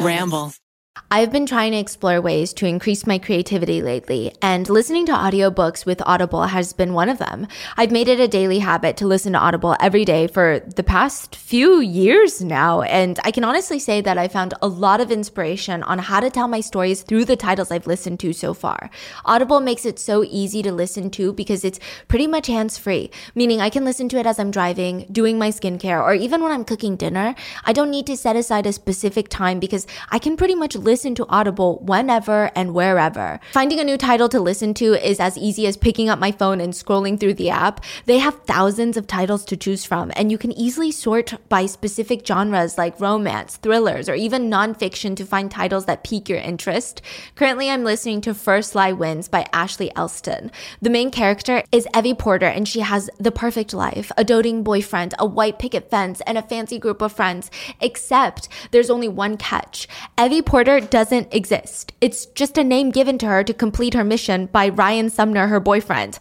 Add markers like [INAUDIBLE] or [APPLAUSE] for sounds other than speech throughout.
Ramble. I've been trying to explore ways to increase my creativity lately, and listening to audiobooks with Audible has been one of them. I've made it a daily habit to listen to Audible every day for the past few years now, and I can honestly say that I found a lot of inspiration on how to tell my stories through the titles I've listened to so far. Audible makes it so easy to listen to because it's pretty much hands free, meaning I can listen to it as I'm driving, doing my skincare, or even when I'm cooking dinner. I don't need to set aside a specific time because I can pretty much listen to Audible whenever and wherever. Finding a new title to listen to is as easy as picking up my phone and scrolling through the app. They have thousands of titles to choose from, and you can easily sort by specific genres like romance, thrillers, or even nonfiction to find titles that pique your interest. Currently, I'm listening to First Lie Wins by Ashley Elston. The main character is Evie Porter, and she has the perfect life a doting boyfriend, a white picket fence, and a fancy group of friends. Except there's only one catch. Evie Porter doesn't exist. It's just a name given to her to complete her mission by Ryan Sumner, her boyfriend.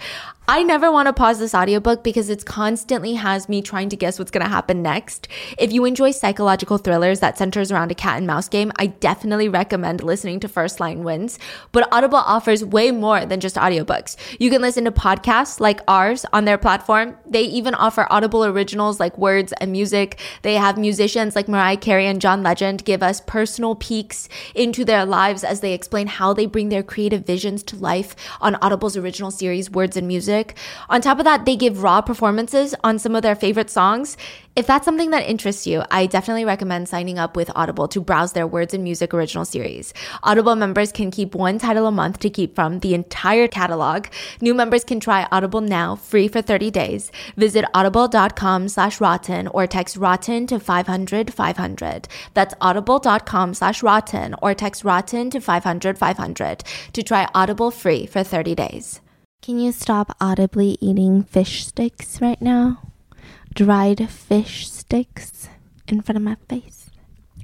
I never want to pause this audiobook because it constantly has me trying to guess what's going to happen next. If you enjoy psychological thrillers that centers around a cat and mouse game, I definitely recommend listening to First Lie Wins. But Audible offers way more than just audiobooks. You can listen to podcasts like ours on their platform. They even offer Audible originals like words and music. They have musicians like Mariah Carey and John Legend give us personal peeks into their lives as they explain how they bring their creative visions to life on Audible's original series, Words and Music music. On top of that, they give raw performances on some of their favorite songs. If that's something that interests you, I definitely recommend signing up with Audible to browse their Words and Music original series. Audible members can keep one title a month to keep from the entire catalog. New members can try Audible now, free for 30 days. Visit audible.com slash rotten or text rotten to 500 500. That's audible.com slash rotten or text rotten to 500 500 to try Audible free for 30 days. Can you stop audibly eating fish sticks right now? Dried fish sticks in front of my face.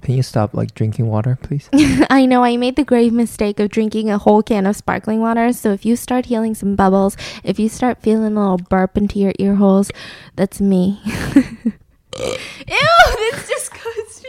Can you stop like drinking water, please? [LAUGHS] I know I made the grave mistake of drinking a whole can of sparkling water. So if you start healing some bubbles, if you start feeling a little burp into your ear holes, that's me. [LAUGHS] Ew, that's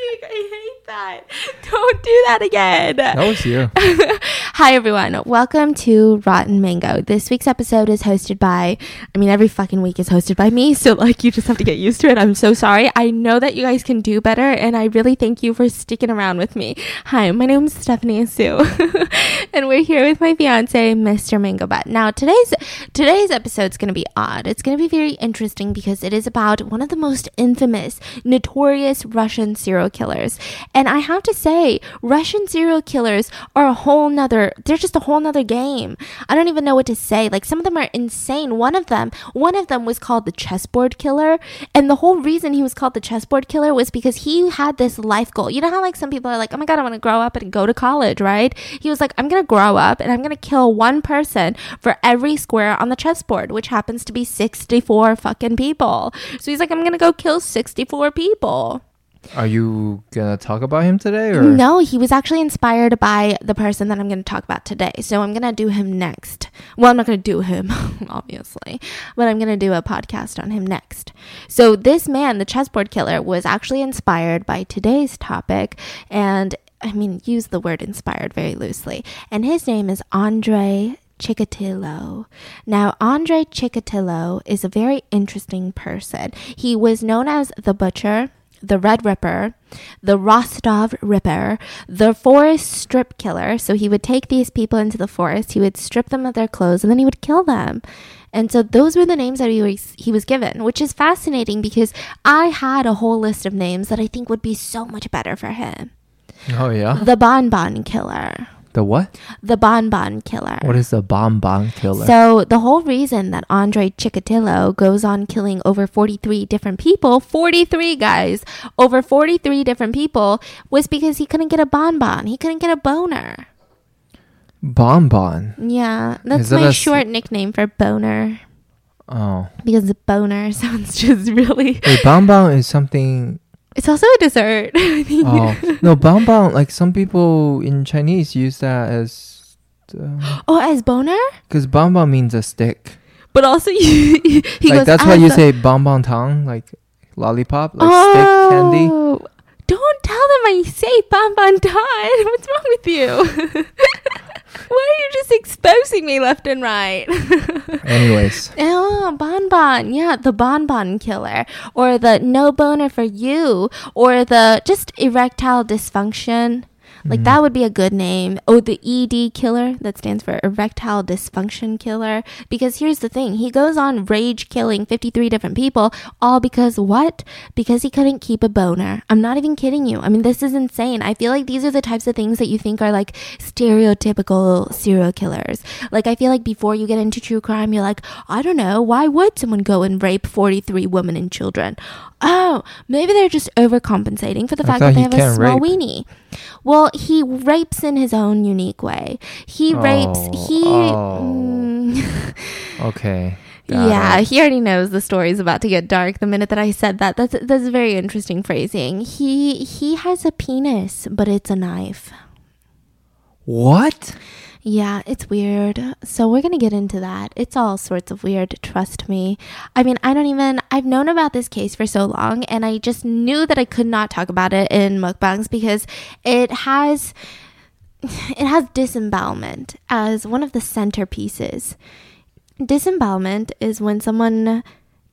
I hate that. [LAUGHS] Don't do that again. That was you. [LAUGHS] Hi, everyone. Welcome to Rotten Mango. This week's episode is hosted by, I mean, every fucking week is hosted by me. So, like, you just have to get used to it. I'm so sorry. I know that you guys can do better. And I really thank you for sticking around with me. Hi, my name is Stephanie Soo. [LAUGHS] and we're here with my fiance, Mr. Mango Butt. Now, today's, today's episode is going to be odd. It's going to be very interesting because it is about one of the most infamous, notorious Russian serial killers. And I have to say, Russian serial killers are a whole nother, they're just a whole nother game. I don't even know what to say. Like some of them are insane. One of them, one of them was called the chessboard killer. And the whole reason he was called the chessboard killer was because he had this life goal. You know how like some people are like, oh my God, I want to grow up and go to college, right? He was like, I'm going to grow up and I'm going to kill one person for every square on the chessboard, which happens to be 64 fucking people. So he's like, I'm going to go kill 64 people. Are you gonna talk about him today, or No, he was actually inspired by the person that I'm to talk about today. So I'm to do him next. Well, I'm not to do him, [LAUGHS] obviously, but I'm to do a podcast on him next. So this man, the chessboard killer, was actually inspired by today's topic. And I mean, use the word inspired very loosely. And his name is Andre Chikatilo. Now, Andre Chikatilo is a very interesting person. He was known as the Butcher, the Red Ripper, the Rostov Ripper, the Forest Strip Killer. So he would take these people into the forest, he would strip them of their clothes, and then he would kill them. And so those were the names that he was, he was given, which is fascinating because I had a whole list of names that I think would be so much better for him. oh yeah, The Bonbon Killer. The what? The Bonbon Killer. What is the bomb killer? So the whole reason that Andre Chikatilo goes on killing over 43 different people, 43 guys, over 43 different people, was because he couldn't get a bonbon. He couldn't get a boner. Bonbon. Yeah, that's that my a s- short nickname for boner Oh, because boner [LAUGHS] sounds just really. wait, bonbon is something. It's also a dessert. [LAUGHS] I. Oh no, bonbon. Like some people in Chinese use that as. Uh, oh, as boner, Because bonbon means a stick. but also [LAUGHS] you, he like goes. that's why you a- say bonbon tongue, like lollipop, like stick oh, candy. Oh, Don't tell my safe bonbon Todd. What's wrong with you? [LAUGHS] Why are you just exposing me left and right? [LAUGHS] Anyways, Oh, bonbon. Yeah, the bonbon killer. Or the no boner for you. Or the just erectile dysfunction. Like mm-hmm. that would be a good name. Oh, the ED killer. That stands for erectile dysfunction killer. Because here's the thing. He goes on rage killing 53 different people all because what? Because he couldn't keep a boner. I'm not even kidding you. I mean, this is insane. I feel like these are the types of things that you think are like stereotypical serial killers. Like I feel like before you get into true crime, you're like, I don't know, why would someone go and rape 43 women and children? Oh, maybe they're just overcompensating for the I fact that they have a small rape. weenie. Well, he rapes in his own unique way. He rapes. Oh, He. oh. Mm, [LAUGHS] okay. got yeah, it. he already knows the story's about to get dark the minute that I said that. That's that's very interesting phrasing. He he has a penis, but it's a knife. What? Yeah, it's weird. So we're going to get into that. It's all sorts of weird, trust me. I mean, I don't even I've known about this case for so long and I just knew that I could not talk about it in mukbangs because it has [SIGHS] it has disembowelment as one of the centerpieces. Disembowelment is when someone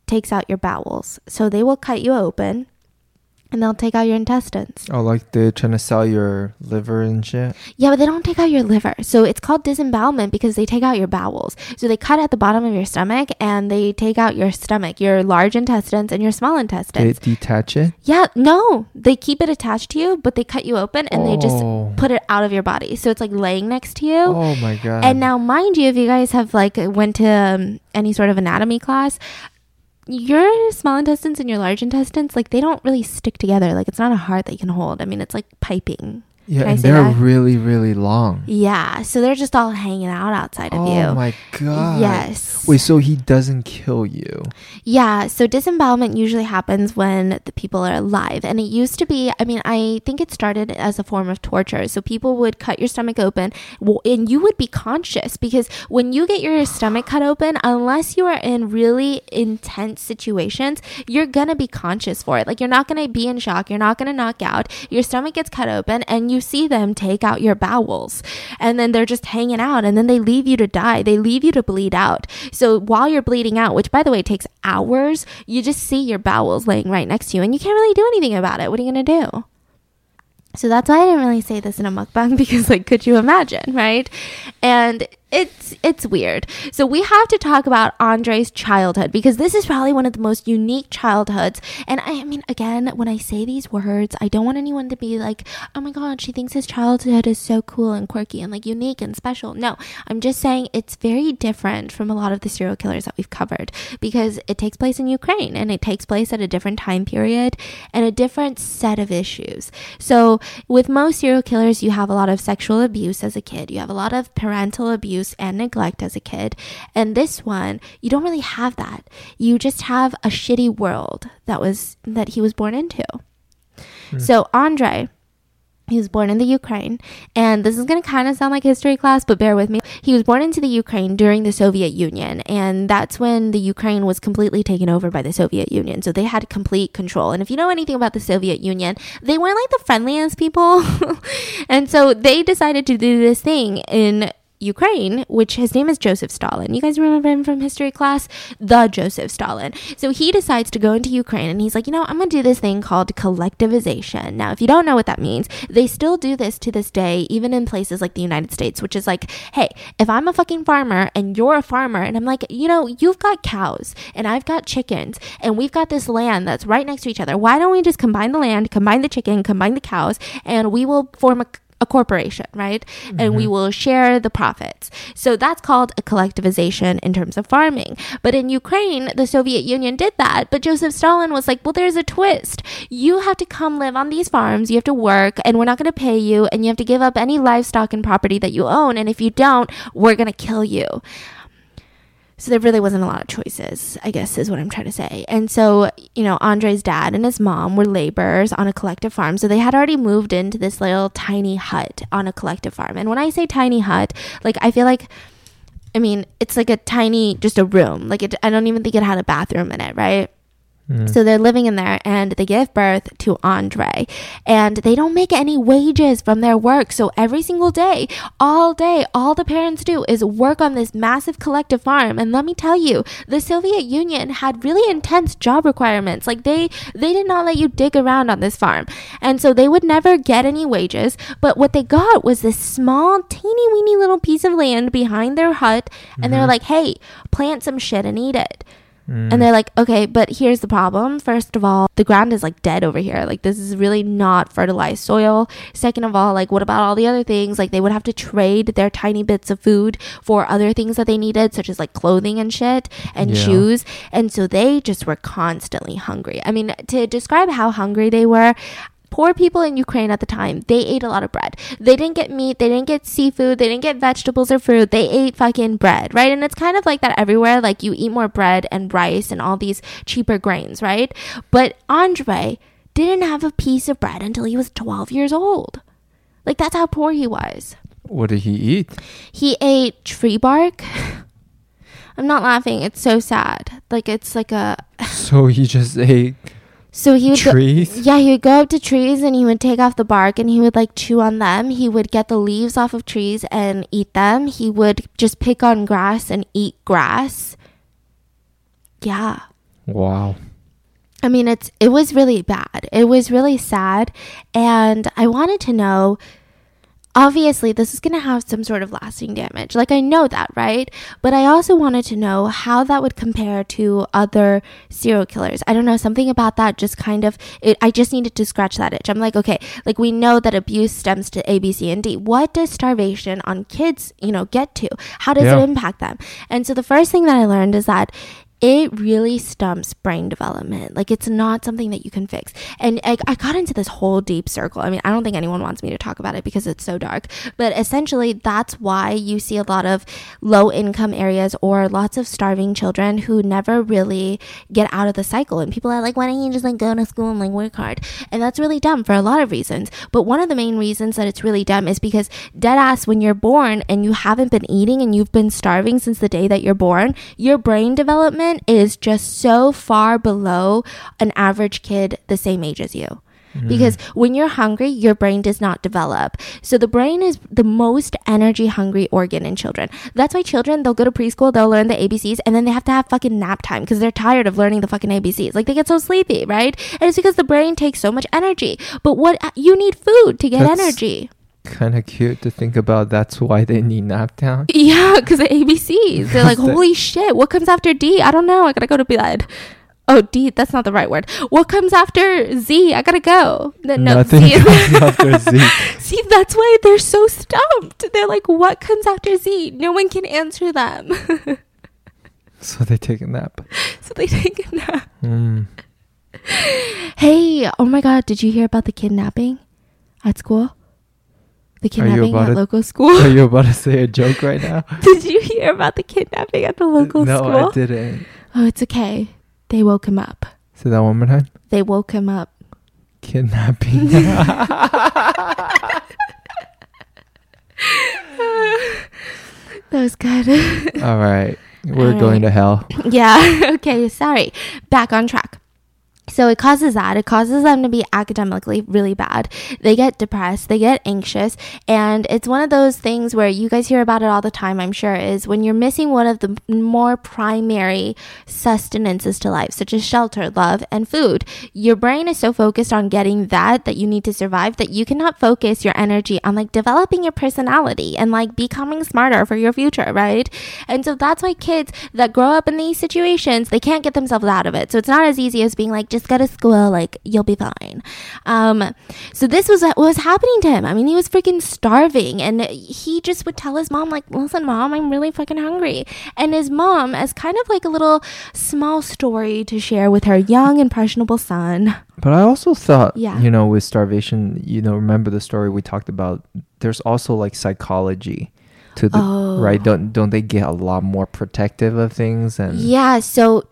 takes out your bowels. So they will cut you open and they'll take out your intestines. Oh, like they're trying to sell your liver and shit. Yeah, but they don't take out your liver. So it's called disembowelment because they take out your bowels. So they cut at the bottom of your stomach and they take out your stomach, your large intestines and your small They intestines. detach it. yeah, no, they keep it attached to you, but they cut you open and they just Oh. put it out of your body. So it's like laying next to you. Oh my god. And now, mind you, if you guys have like went to um, any sort of anatomy class, your small intestines and your large intestines, like they don't really stick together. Like it's not a heart that you can hold. I mean, it's like piping. Yeah, can and they're that? really, really long. Yeah, so they're just all hanging out outside of oh you. Oh my god. Yes. Wait, so he doesn't kill you? Yeah, so disembowelment usually happens when the people are alive. And it used to be, I mean, I think it started as a form of torture. So people would cut your stomach open and you would be conscious because when you get your stomach cut open, unless you are in really intense situations, you're going to be conscious for it. Like you're not going to be in shock, you're not going to knock out. Your stomach gets cut open and you see them take out your bowels. And then they're just hanging out and then they leave you to die. They leave you to bleed out. So while you're bleeding out, which by the way takes hours, you just see your bowels laying right next to you and you can't really do anything about it. What are you going to do? So that's why I didn't really say this in a mukbang [LAUGHS] because like could you imagine, right? And it's it's weird. So we have to talk about Andre's childhood because this is probably one of the most unique childhoods. And I, I mean again, when I say these words, I don't want anyone to be like, "Oh my god, she thinks his childhood is so cool and quirky and like unique and special." No, I'm just saying it's very different from a lot of the serial killers that we've covered because it takes place in Ukraine and it takes place at a different time period and a different set of issues. So, with most serial killers, you have a lot of sexual abuse as a kid, you have a lot of parental abuse and neglect as a kid. And this one, you don't really have that. You just have a shitty world that was that he was born into. Hmm. So, Andre he was born in the Ukraine, and this is going to kind of sound like history class, but bear with me. He was born into the Ukraine during the Soviet Union, and that's when the Ukraine was completely taken over by the Soviet Union. So they had complete control. And if you know anything about the Soviet Union, they weren't like the friendliest people. [LAUGHS] and so they decided to do this thing in Ukraine, which his name is Joseph Stalin. You guys remember him from history class? The Joseph Stalin. So he decides to go into Ukraine and he's like, you know, I'm going to do this thing called collectivization. Now, if you don't know what that means, they still do this to this day, even in places like the United States, which is like, hey, if I'm a fucking farmer and you're a farmer, and I'm like, you know, you've got cows and I've got chickens and we've got this land that's right next to each other. Why don't we just combine the land, combine the chicken, combine the cows, and we will form a a corporation, right? And we mm-hmm. will share the profits. So that's called a collectivization in terms of farming. But in Ukraine, the Soviet Union did that. But Joseph Stalin was like, well, there's a twist. You have to come live on these farms, you have to work, and we're not going to pay you, and you have to give up any livestock and property that you own. And if you don't, we're going to kill you. So there really wasn't a lot of choices, I guess is what I'm trying to say. And so, you know, Andre's dad and his mom were laborers on a collective farm. So they had already moved into this little tiny hut on a collective farm. And when I say tiny hut, like I feel like I mean, it's like a tiny just a room. Like it I don't even think it had a bathroom in it, right? Mm. So they're living in there and they give birth to Andre. And they don't make any wages from their work. So every single day, all day, all the parents do is work on this massive collective farm. And let me tell you, the Soviet Union had really intense job requirements. Like they they did not let you dig around on this farm. And so they would never get any wages. But what they got was this small, teeny weeny little piece of land behind their hut. And they're like, hey, plant some shit and eat it. Mm. And they're like, okay, but here's the problem. First of all, the ground is like dead over here. Like, this is really not fertilized soil. Second of all, like, what about all the other things? Like, they would have to trade their tiny bits of food for other things that they needed, such as like clothing and shit and Yeah. shoes. And so they just were constantly hungry. I mean, to describe how hungry they were, poor people in Ukraine at the time, they ate a lot of bread. They didn't get meat, they didn't get seafood, they didn't get vegetables or fruit. They ate fucking bread, right? And it's kind of like that everywhere. Like you eat more bread and rice and all these cheaper grains, right? But Andre didn't have a piece of bread until he was 12 years old. Like that's how poor he was. What did he eat? He ate tree bark. [LAUGHS] I'm not laughing. It's so sad. Like it's like a So he just [LAUGHS] ate so he would go. Yeah, he would go up to trees and he would take off the bark and he would like chew on them. He would get the leaves off of trees and eat them. He would just pick on grass and eat grass. Yeah. Wow. I mean, it's it was really bad. It was really sad and I wanted to know obviously this is going to have some sort of lasting damage. Like I know that, right? But I also wanted to know how that would compare to other serial killers. I don't know, something about that just kind of it, I just needed to scratch that itch. I'm like, okay, like we know that abuse stems to A, B, C, and D. What does starvation on kids, you know, get to? How does Yeah. it impact them? And so the first thing that I learned is that it really stumps brain development. Like it's not something that you can fix. And I, I got into this whole deep circle. I mean, I don't think anyone wants me to talk about it because it's so dark. But essentially, that's why you see a lot of low income areas or lots of starving children who never really get out of the cycle. And people are like, why don't you just like go to school and like work hard? And that's really dumb for a lot of reasons. But one of the main reasons that it's really dumb is because dead ass, when you're born and you haven't been eating and you've been starving since the day that you're born, your brain development is just so far below an average kid the same age as you. Mm-hmm. Because when you're hungry, your brain does not develop. So the brain is the most energy hungry organ in children. That's why children, they'll go to preschool, they'll learn the ABCs, and then they have to have fucking nap time because they're tired of learning the fucking ABCs. Like they get so sleepy, right? And it's because the brain takes so much energy. But what uh, you need food to get That's- energy. Kind of cute to think about. That's why they need nap time. Yeah, because the ABCs. [LAUGHS] They're like, holy shit, what comes after D? I don't know. I gotta go to bed. Oh, D, that's not the right word. What comes after Z? I gotta go. No, no, Nothing Z. comes after Z. [LAUGHS] See, that's why they're so stumped. They're like, what comes after Z? No one can answer them. [LAUGHS] So they take a nap. so they take a nap. Mm. Hey, oh my god, did you hear about the kidnapping at school? The Are you kidnapping about at to- local [LAUGHS] school? Are you about to say a joke right now? [LAUGHS] did you hear about the kidnapping at the local no, school? I didn't. Oh, it's okay. They woke him up. Say that one more time. They woke him up. Kidnapping. [LAUGHS] That was good. All right. We're All going to hell. yeah. okay. Sorry. Back on track. So it causes that. It causes them to be academically really bad. They get depressed. They get anxious. And it's one of those things where you guys hear about it all the time, I'm sure, is when you're missing one of the more primary sustenances to life, such as shelter, love, and food. Your brain is so focused on getting that that you need to survive that you cannot focus your energy on like developing your personality and like becoming smarter for your future, right? And so that's why kids that grow up in these situations, they can't get themselves out of it. So it's not as easy as being like, just go to school, like you'll be fine. Um, so this was what was happening to him. I mean, he was freaking starving, and he just would tell his mom, like, "Listen, mom, I'm really fucking hungry." And his mom, as kind of like a little small story to share with her young impressionable son. But I also thought, Yeah. you know, with starvation, you know, remember the story we talked about? There's also like psychology to the Oh. right. Don't don't they get a lot more protective of things and Yeah, so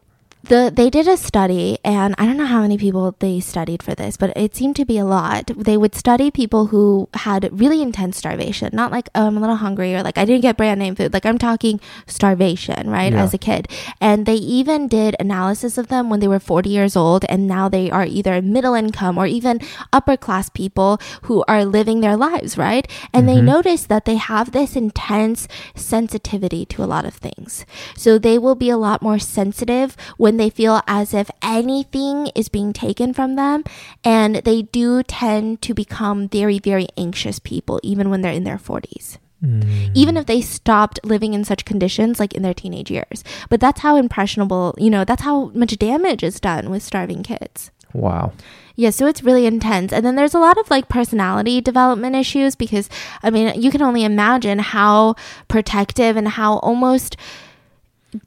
the they did a study and i don't know how many people they studied for this but it seemed to be a lot. They would study people who had really intense starvation not like oh, i'm a little hungry or like i didn't get brand name food. Like i'm talking starvation right Yeah. as a kid. And they even did analysis of them when they were 40 years old and now they are either middle income or even upper class people who are living their lives right? And they mm-hmm. notice that they have this intense sensitivity to a lot of things. So they will be a lot more sensitive when they feel as if anything is being taken from them. And they do tend to become very, very anxious people, even when they're in their 40s. Mm. Even if they stopped living in such conditions like in their teenage years. But that's how impressionable, you know, that's how much damage is done with starving kids. Wow. Yeah, so it's really intense. And then there's a lot of like personality development issues because, I mean, you can only imagine how protective and how almost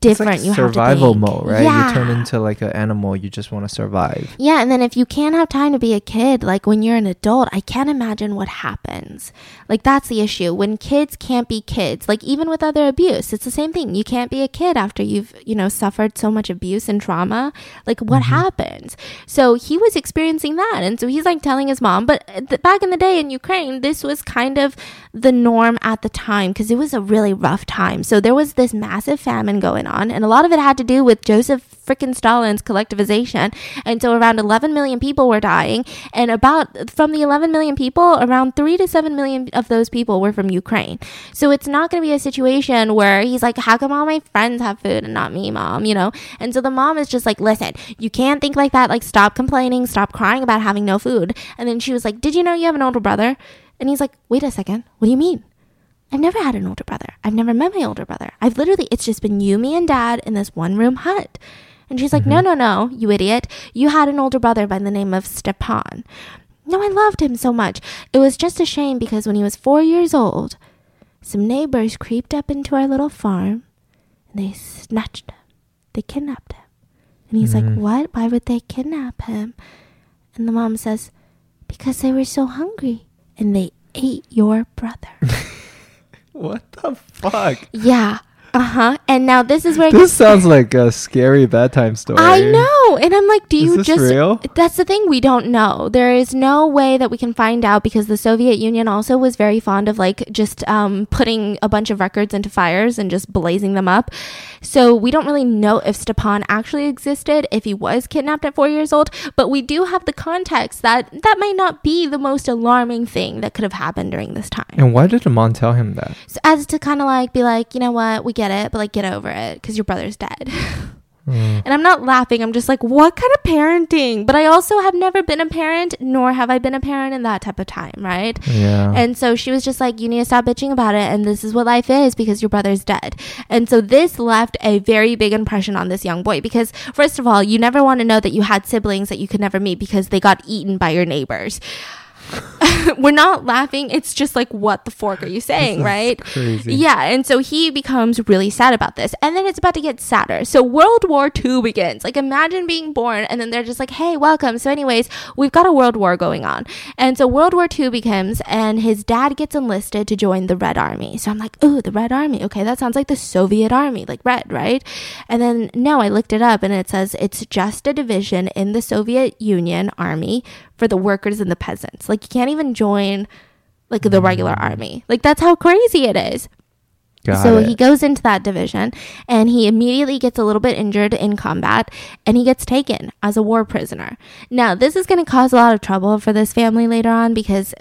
different like you have to survival mode, right? Yeah. You turn into like an animal. You just want to survive. Yeah, and then if you can't have time to be a kid, like when you're an adult, I can't imagine what happens. Like that's the issue. When kids can't be kids, like even with other abuse, it's the same thing. You can't be a kid after you've, you know, suffered so much abuse and trauma. Like what mm-hmm. happens? So he was experiencing that. And so he's like telling his mom, but uh, th- back in the day in Ukraine, this was kind of the norm at the time because it was a really rough time. So there was this massive famine going on, and a lot of it had to do with Joseph frickin' Stalin's collectivization. And so around 11 million people were dying, and about from the 11 million people, around 3 to 7 million of those people were from Ukraine. So it's not going to be a situation where he's like, How come all my friends have food and not me, mom? You know? And so the mom is just like, Listen, you can't think like that. Like, stop complaining, stop crying about having no food. And then she was like, Did you know you have an older brother? And he's like, Wait a second, what do you mean? I've never had an older brother. I've never met my older brother. I've literally, it's just been you, me, and dad in this one room hut. And she's like, mm-hmm. no, no, no, you idiot. You had an older brother by the name of Stepan. No, I loved him so much. It was just a shame because when he was four years old, some neighbors creeped up into our little farm and they snatched him. They kidnapped him. And he's like, mm-hmm. what? Why would they kidnap him? And the mom says, because they were so hungry and they ate your brother. [LAUGHS] What the fuck? yeah. Uh huh. And now this is where This sounds like a scary bedtime story. I know. And I'm like, do you just real? That's the thing we don't know. There is no way that we can find out because the Soviet Union also was very fond of like just um, putting a bunch of records into fires and just blazing them up. So we don't really know if Stepan actually existed, if he was kidnapped at 4 years old, but we do have the context that that might not be the most alarming thing that could have happened during this time. And why did mom tell him that? So as to kind of like be like, you know what, we get it, but like get over it because your brother's dead. [LAUGHS] Mm. And I'm not laughing. I'm just like, what kind of parenting? But I also have never been a parent, nor have I been a parent in that type of time, right? Yeah. And so she was just like, you need to stop bitching about it. And this is what life is because your brother's dead. And so this left a very big impression on this young boy because, first of all, you never want to know that you had siblings that you could never meet because they got eaten by your neighbors. [LAUGHS] We're not laughing. It's just like, what the fork are you saying, right? crazy. Yeah, and so he becomes really sad about this. And then it's about to get sadder. So World War II begins. Like imagine being born and then they're just like, "Hey, welcome." So anyways, we've got a world war going on. And so World War II begins and his dad gets enlisted to join the Red Army. So I'm like, "Ooh, the Red Army. Okay, that sounds like the Soviet army, like red, right?" And then no, I looked it up and it says it's just a division in the Soviet Union army for the workers and the peasants. Like you can't even join like the regular mm. army. Like that's how crazy it is. Got so it. he goes into that division and he immediately gets a little bit injured in combat and he gets taken as a war prisoner. Now, this is going to cause a lot of trouble for this family later on because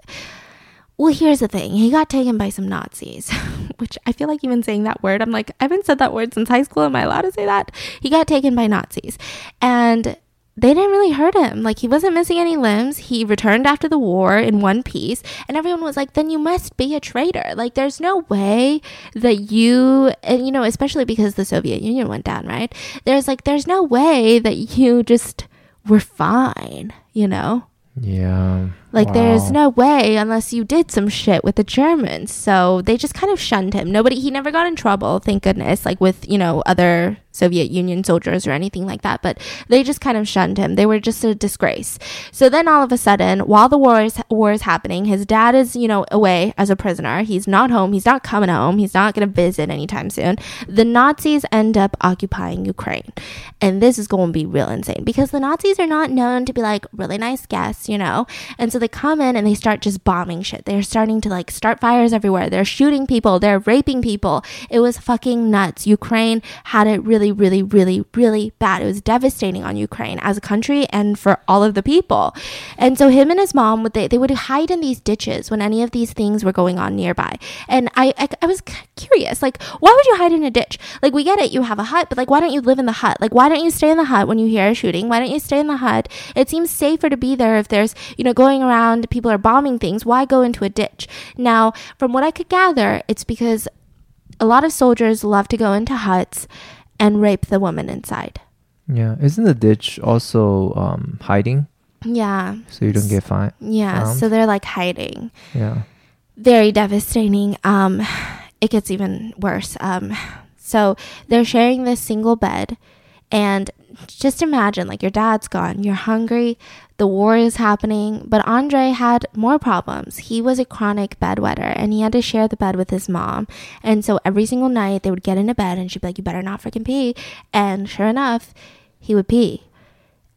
well, here's the thing. He got taken by some Nazis, [LAUGHS] which I feel like even saying that word, I'm like, I haven't said that word since high school. Am I allowed to say that? He got taken by Nazis. And they didn't really hurt him. Like he wasn't missing any limbs. He returned after the war in one piece, and everyone was like, "Then you must be a traitor." Like there's no way that you, and you know, especially because the Soviet Union went down, right? There's like, there's no way that you just were fine, you know. yeah. Like, there's no way unless you did some shit with the Germans. So they just kind of shunned him. Nobody, he never got in trouble, thank goodness, like with, you know, other Soviet Union soldiers or anything like that. But they just kind of shunned him. They were just a disgrace. So then all of a sudden, while the war is, war is happening, his dad is, you know, away as a prisoner. He's not home. He's not coming home. He's not going to visit anytime soon. The Nazis end up occupying Ukraine. And this is going to be real insane because the Nazis are not known to be like really nice guests, you know? And so they come in and they start just bombing shit. They're starting to like start fires everywhere. They're shooting people. They're raping people. It was fucking nuts. Ukraine had it really, really, really, really bad. It was devastating on Ukraine as a country and for all of the people. And so him and his mom would they, they would hide in these ditches when any of these things were going on nearby. And I, I I was curious, like why would you hide in a ditch? Like we get it, you have a hut, but like why don't you live in the hut? Like why don't you stay in the hut when you hear a shooting? Why don't you stay in the hut? It seems safer to be there if there's, you know, going around, people are bombing things. Why go into a ditch? Now, from what I could gather, it's because a lot of soldiers love to go into huts and rape the woman inside. Yeah. Isn't the ditch also um, hiding Yeah. so you don't get fined? Yeah. Found? So they're like hiding. Yeah. very devastating. Um, it gets even worse. Um, so they're sharing this single bed, and just imagine like your dad's gone, you're hungry, the war is happening, but Andre had more problems. He was a chronic bedwetter and he had to share the bed with his mom. And so every single night they would get into bed and she'd be like, You better not freaking pee. And sure enough, he would pee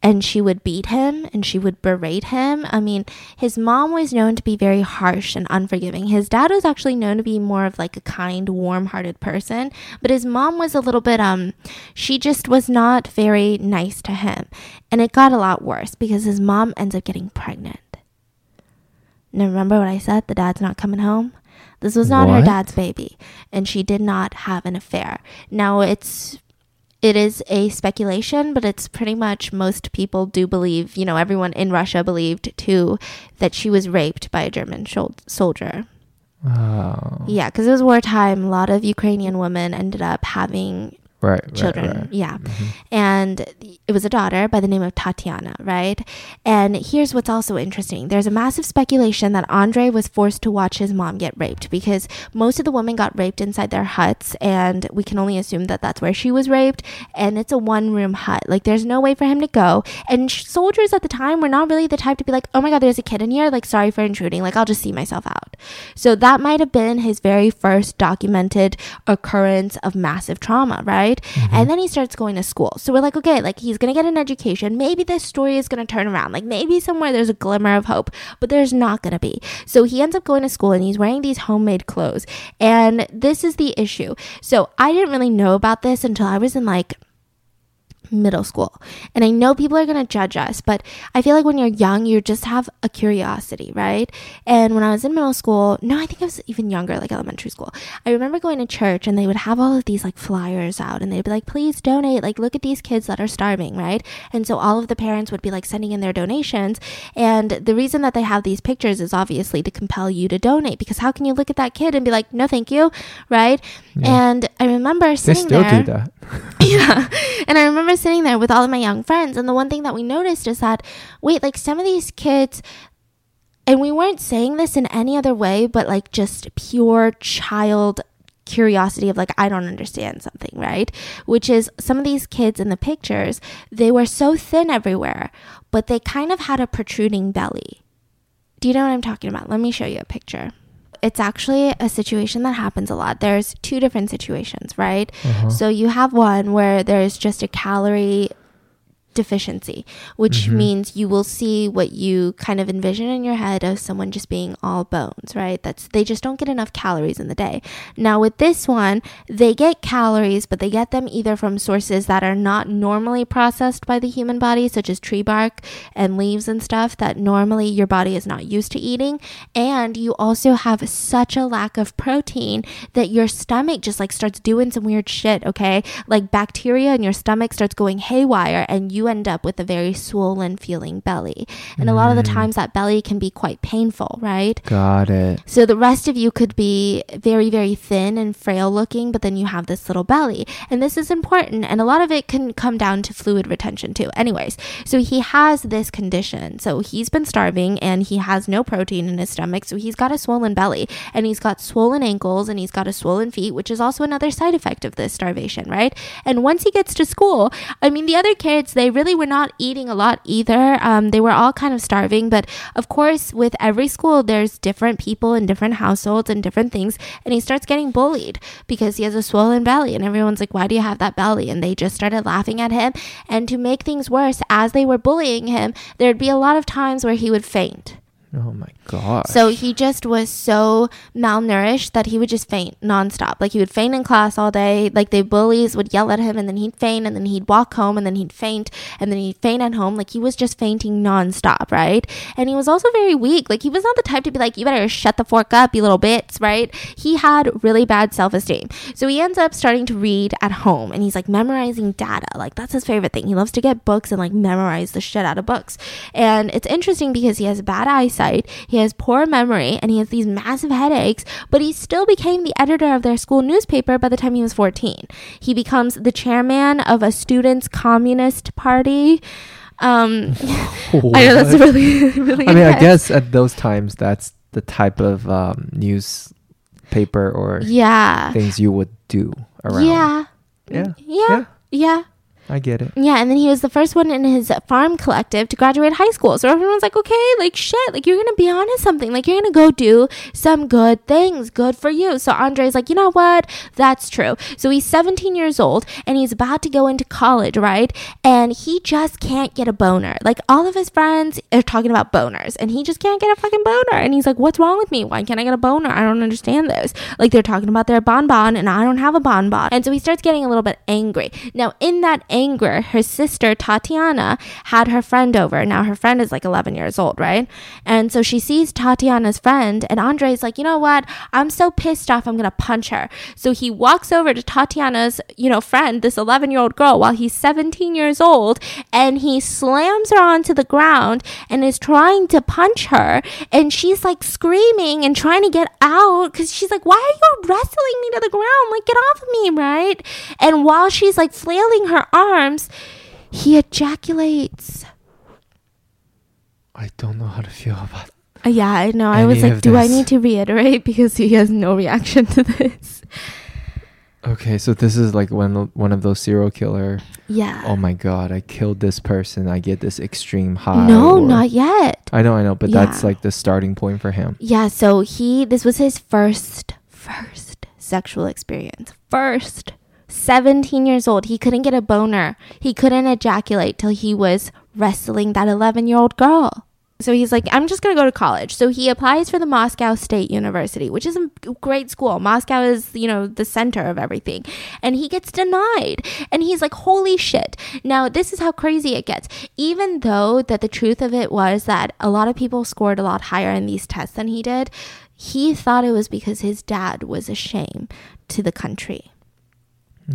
and she would beat him and she would berate him. I mean, his mom was known to be very harsh and unforgiving. His dad was actually known to be more of like a kind, warm-hearted person, but his mom was a little bit um she just was not very nice to him. And it got a lot worse because his mom ends up getting pregnant. Now remember what I said? The dad's not coming home. This was not her dad's baby, and she did not have an affair. Now it's it is a speculation, but it's pretty much most people do believe, you know, everyone in Russia believed too that she was raped by a German shol- soldier. Oh. Yeah, because it was wartime. A lot of Ukrainian women ended up having Right. right, children. right. Yeah. Mhm. And it was a daughter by the name of Tatiana, right? And here's what's also interesting there's a massive speculation that Andre was forced to watch his mom get raped because most of the women got raped inside their huts, and we can only assume that that's where she was raped. And it's a one room hut. Like, there's no way for him to go. And sh- soldiers at the time were not really the type to be like, oh my God, there's a kid in here. Like, sorry for intruding. Like, I'll just see myself out. So that might have been his very first documented occurrence of massive trauma, right? And mm-hmm. then he starts going to school. So we're like, okay, like he's going to get an education. Maybe this story is going to turn around. Like maybe somewhere there's a glimmer of hope, but there's not going to be. So he ends up going to school and he's wearing these homemade clothes. And this is the issue. So I didn't really know about this until I was in like middle school. And I know people are going to judge us, but I feel like when you're young, you just have a curiosity, right? And when I was in middle school, no, I think I was even younger, like elementary school. I remember going to church and they would have all of these like flyers out and they'd be like, please donate. Like, look at these kids that are starving, right? And so all of the parents would be like sending in their donations. And the reason that they have these pictures is obviously to compel you to donate because how can you look at that kid and be like, no, thank you, right? And I remember They still there do that. [LAUGHS] yeah. And I remember sitting there with all of my young friends, and the one thing that we noticed is that, wait, like some of these kids, and we weren't saying this in any other way, but like just pure child curiosity of like, I don't understand something, right? Which is some of these kids in the pictures, they were so thin everywhere, but they kind of had a protruding belly. Do you know what I'm talking about? Let me show you a picture. It's actually a situation that happens a lot. There's two different situations, right? Uh-huh. So you have one where there's just a calorie deficiency, which Mhm. means you will see what you kind of envision in your head of someone just being all bones, right? That's they just don't get enough calories in the day. Now with this one, they get calories, but they get them either from sources that are not normally processed by the human body, such as tree bark and leaves and stuff that normally your body is not used to eating, and you also have such a lack of protein that your stomach just like starts doing some weird shit, okay? Like bacteria in your stomach starts going haywire and you you end up with a very swollen feeling belly. And a lot of the Mm. times that belly can be quite painful, right? Got it. So the rest of you could be very, very thin and frail looking, but then you have this little belly. And this is important. And a lot of it can come down to fluid retention too. Anyways, so he has this condition. So he's been starving and he has no protein in his stomach. So he's got a swollen belly and he's got swollen ankles and he's got a swollen feet, which is also another side effect of this starvation, right? And once he gets to school, I mean, the other kids, they really were not eating a lot either. Um, they were all kind of starving. But of course, with every school, there's different people and different households and different things. And he starts getting bullied because he has a swollen belly. And everyone's like, why do you have that belly? And they just started laughing at him. And to make things worse, as they were bullying him, there'd be a lot of times where he would faint. Oh my god. So he just was so malnourished that he would just faint nonstop. Like he would faint in class all day. Like the bullies would yell at him and then he'd faint and then he'd walk home and then he'd faint and then he'd faint at home. Like he was just fainting nonstop, right? And he was also very weak. Like he was not the type to be like, you better shut the fork up, you little bits, right? He had really bad self esteem. So he ends up starting to read at home and he's like memorizing data. Like that's his favorite thing. He loves to get books and like memorize the shit out of books. And it's interesting because he has bad eyesight, he has poor memory, and he has these massive headaches, but he still became the editor of their school newspaper by the time he was 14. He becomes the chairman of a students' communist party. Um, [LAUGHS] I know that's really, [LAUGHS] really. I mean, I guess at those times that's the type of um, newspaper or Yeah. things you would do around. Yeah. Yeah. Yeah. Yeah. I get it. Yeah, and then he was the first one in his farm collective to graduate high school. So everyone's like, okay, like shit, like you're gonna be onto something. Like you're gonna go do some good things. Good for you. So Andre's like, you know what? That's true. So he's 17 years old and he's about to go into college, right? And he just can't get a boner. Like all of his friends are talking about boners and he just can't get a fucking boner. And he's like, what's wrong with me? Why can't I get a boner? I don't understand this. Like they're talking about their bonbon and I don't have a bonbon. And so he starts getting a little bit angry. Now, in that anger, her sister Tatiana had her friend over. Now her friend is like 11 years old, right? And so she sees Tatiana's friend and Andre's like, "You know what? I'm so pissed off. I'm to punch her." So he walks over to Tatiana's, you know, friend, this 11-year-old girl while he's 17 years old, and he slams her onto the ground and is trying to punch her, and she's like screaming and trying to get out cuz she's like, "Why are you wrestling me to the ground? Like get off of me, right?" And while she's like flailing her arms, he ejaculates. I don't know how to feel about. Uh, Yeah, I know. I was like, do I need to reiterate [LAUGHS] because he has no reaction to this? Okay, so this is like when one of those serial killer. Yeah. Oh my god, I killed this person. I get this extreme high. no, not yet. I know, I know, but that's like the starting point for him. Yeah, so he this was his first first sexual experience. First. 17 years old. He couldn't get a boner. He couldn't ejaculate till he was wrestling that 11-year-old girl. So he's like, I'm just going to go to college. So he applies for the Moscow State University, which is a great school. Moscow is, you know, the center of everything. And he gets denied. And he's like, holy shit. Now, this is how crazy it gets. Even though that the truth of it was that a lot of people scored a lot higher in these tests than he did, he thought it was because his dad was a shame to the country.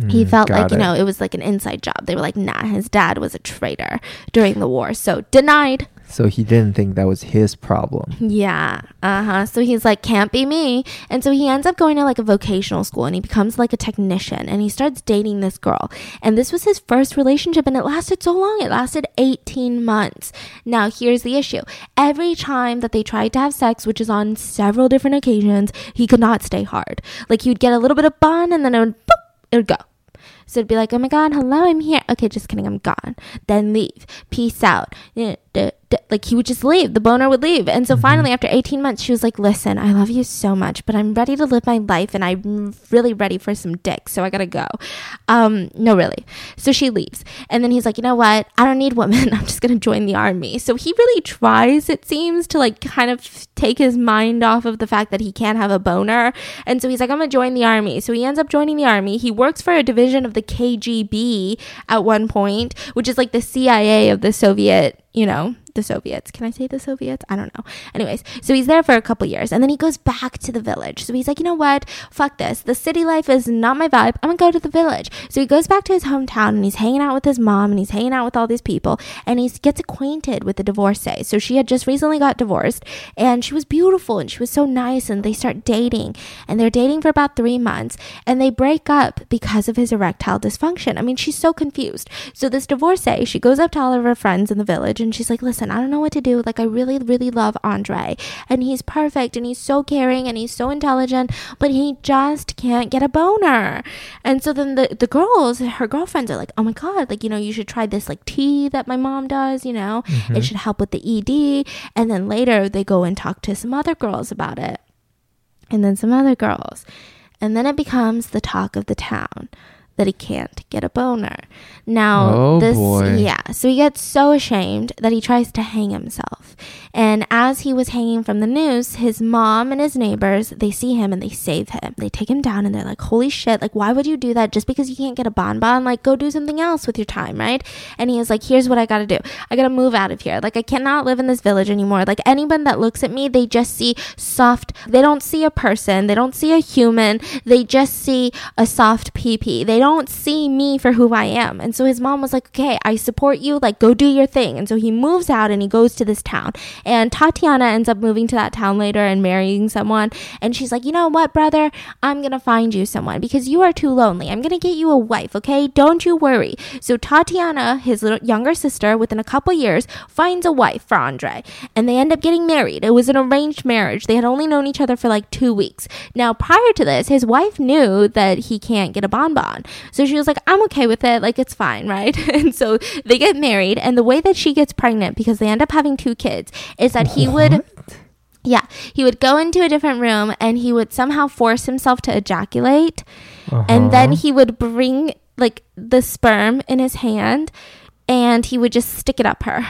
He Mm, felt got like, you it. know, it was like an inside job. They were like, nah, his dad was a traitor during the war. So denied. So he didn't think that was his problem. Yeah. Uh huh. So he's like, can't be me. And so he ends up going to like a vocational school and he becomes like a technician and he starts dating this girl. And this was his first relationship and it lasted so long. It lasted 18 months. Now, here's the issue every time that they tried to have sex, which is on several different occasions, he could not stay hard. Like he would get a little bit of bun and then it would, boop, it would go. So it'd be like, oh my God, hello, I'm here. Okay, just kidding, I'm gone. Then leave. Peace out. Yeah, duh, duh. Like he would just leave. The boner would leave. And so finally, after 18 months, she was like, listen, I love you so much, but I'm ready to live my life and I'm really ready for some dick. So I gotta go. Um, no, really. So she leaves. And then he's like, you know what? I don't need women. [LAUGHS] I'm just gonna join the army. So he really tries, it seems, to like kind of take his mind off of the fact that he can't have a boner. And so he's like, I'm gonna join the army. So he ends up joining the army. He works for a division of the KGB at one point, which is like the CIA of the Soviet you know, the Soviets. Can I say the Soviets? I don't know. Anyways, so he's there for a couple years and then he goes back to the village. So he's like, you know what? Fuck this. The city life is not my vibe. I'm gonna go to the village. So he goes back to his hometown and he's hanging out with his mom and he's hanging out with all these people and he gets acquainted with the divorcee. So she had just recently got divorced and she was beautiful and she was so nice and they start dating and they're dating for about three months and they break up because of his erectile dysfunction. I mean, she's so confused. So this divorcee, she goes up to all of her friends in the village and she's like, listen, I don't know what to do. Like, I really, really love Andre and he's perfect and he's so caring and he's so intelligent, but he just can't get a boner. And so then the, the girls, her girlfriends are like, oh my God, like, you know, you should try this like tea that my mom does, you know, Mhm. it should help with the ED. And then later they go and talk to some other girls about it and then some other girls. And then it becomes the talk of the town that he can't get a boner. Now, Oh, this, boy. yeah, so he gets so ashamed that he tries to hang himself. And as he was hanging from the noose, his mom and his neighbors, they see him and they save him. They take him down and they're like, holy shit, like, why would you do that just because you can't get a bonbon? Like, go do something else with your time, right? And he is like, here's what I gotta do. I gotta move out of here. Like, I cannot live in this village anymore. Like, anyone that looks at me, they just see soft, they don't see a person, they don't see a human, they just see a soft pee They don't see me for who I am. And so his mom was like, okay, I support you. Like, go do your thing. And so he moves out and he goes to this town. And Tatiana ends up moving to that town later and marrying someone. And she's like, you know what, brother? I'm going to find you someone because you are too lonely. I'm going to get you a wife, okay? Don't you worry. So Tatiana, his little younger sister, within a couple years, finds a wife for Andre. And they end up getting married. It was an arranged marriage. They had only known each other for like two weeks. Now, prior to this, his wife knew that he can't get a bonbon. So she was like, I'm okay with it. Like, it's fine, right? [LAUGHS] and so they get married. And the way that she gets pregnant, because they end up having two kids, is that he would. Yeah, he would go into a different room and he would somehow force himself to ejaculate. And then Uh-huh. he would bring like the sperm in his hand and he would just stick it up her.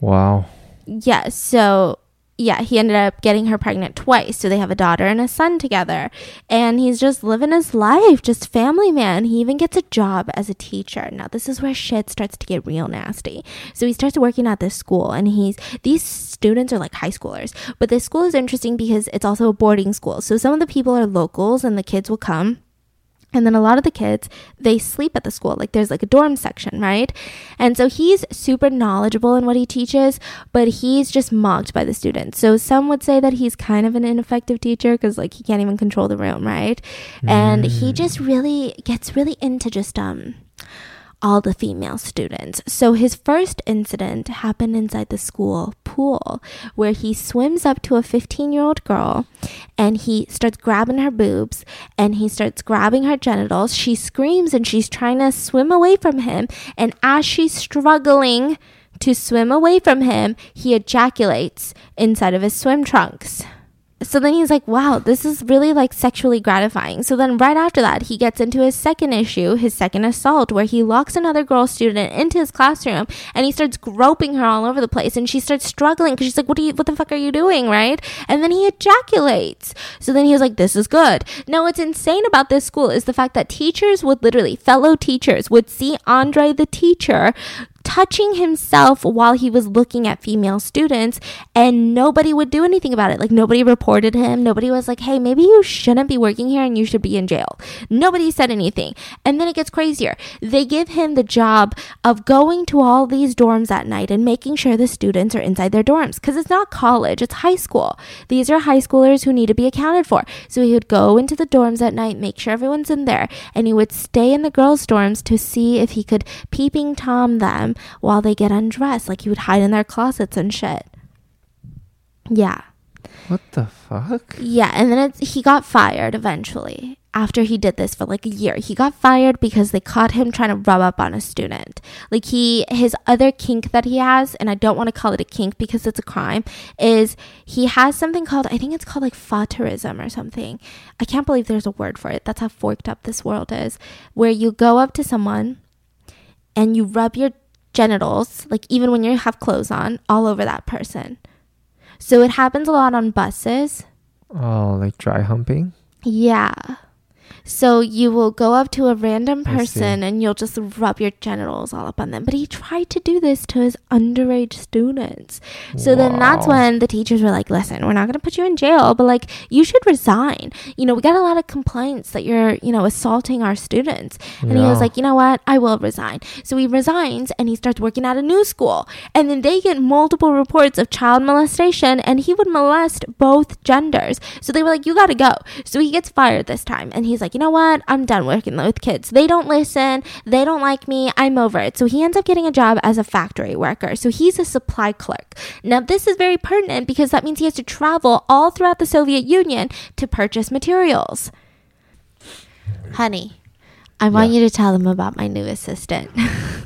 Wow. Yeah, so yeah, he ended up getting her pregnant twice. So they have a daughter and a son together. And he's just living his life, just family man. He even gets a job as a teacher. Now, this is where shit starts to get real nasty. So he starts working at this school and he's these students are like high schoolers. But this school is interesting because it's also a boarding school. So some of the people are locals and the kids will come and then a lot of the kids, they sleep at the school. Like there's like a dorm section, right? And so he's super knowledgeable in what he teaches, but he's just mocked by the students. So some would say that he's kind of an ineffective teacher because like he can't even control the room, right? And he just really gets really into just um all the female students. So his first incident happened inside the school pool where he swims up to a 15 year old girl and he starts grabbing her boobs and he starts grabbing her genitals. She screams and she's trying to swim away from him. And as she's struggling to swim away from him, he ejaculates inside of his swim trunks. So then he's like, wow, this is really like sexually gratifying. So then right after that, he gets into his second issue, his second assault, where he locks another girl student into his classroom and he starts groping her all over the place and she starts struggling because she's like, what are you, what the fuck are you doing? Right. And then he ejaculates. So then he's like, this is good. Now what's insane about this school is the fact that teachers would literally, fellow teachers would see Andre the teacher touching himself while he was looking at female students and nobody would do anything about it. Like nobody reported him. Nobody was like hey maybe you shouldn't be working here and you should be in jail. Nobody said anything. And then it gets crazier. They give him the job of going to all these dorms at night and making sure the students are inside their dorms because it's not college it's high school. These are high schoolers who need to be accounted for. So he would go into the dorms at night make sure everyone's in there and he would stay in the girls dorms to see if he could peeping tom them while they get undressed. Like he would hide in their closets and shit. Yeah. What the fuck? Yeah. And then it's, he got fired eventually after he did this for like a year. He got fired because they caught him trying to rub up on a student. Like he, his other kink that he has, and I don't want to call it a kink because it's a crime, is he has something called, I think it's called like frotteurism or something. I can't believe there's a word for it. That's how forked up this world is. Where you go up to someone and you rub your genitals, like even when you have clothes on, all over that person. So it happens a lot on buses. Oh, like dry humping? Yeah. So you will go up to a random person and you'll just rub your genitals all up on them. But he tried to do this to his underage students. So then that's when the teachers were like, listen, we're not going to put you in jail, but like, you should resign. You know, we got a lot of complaints that you're, you know, assaulting our students. And he was like, you know what? I will resign. So he resigns and he starts working at a new school. And then they get multiple reports of child molestation and he would molest both genders. So they were like, you got to go. So he gets fired this time. And he's like, you know what? I'm done working with kids. They don't listen. They don't like me. I'm over it. So he ends up getting a job as a factory worker. So he's a supply clerk. Now, this is very pertinent because that means he has to travel all throughout the Soviet Union to purchase materials. Honey, I want Yeah. you to tell them about my new assistant.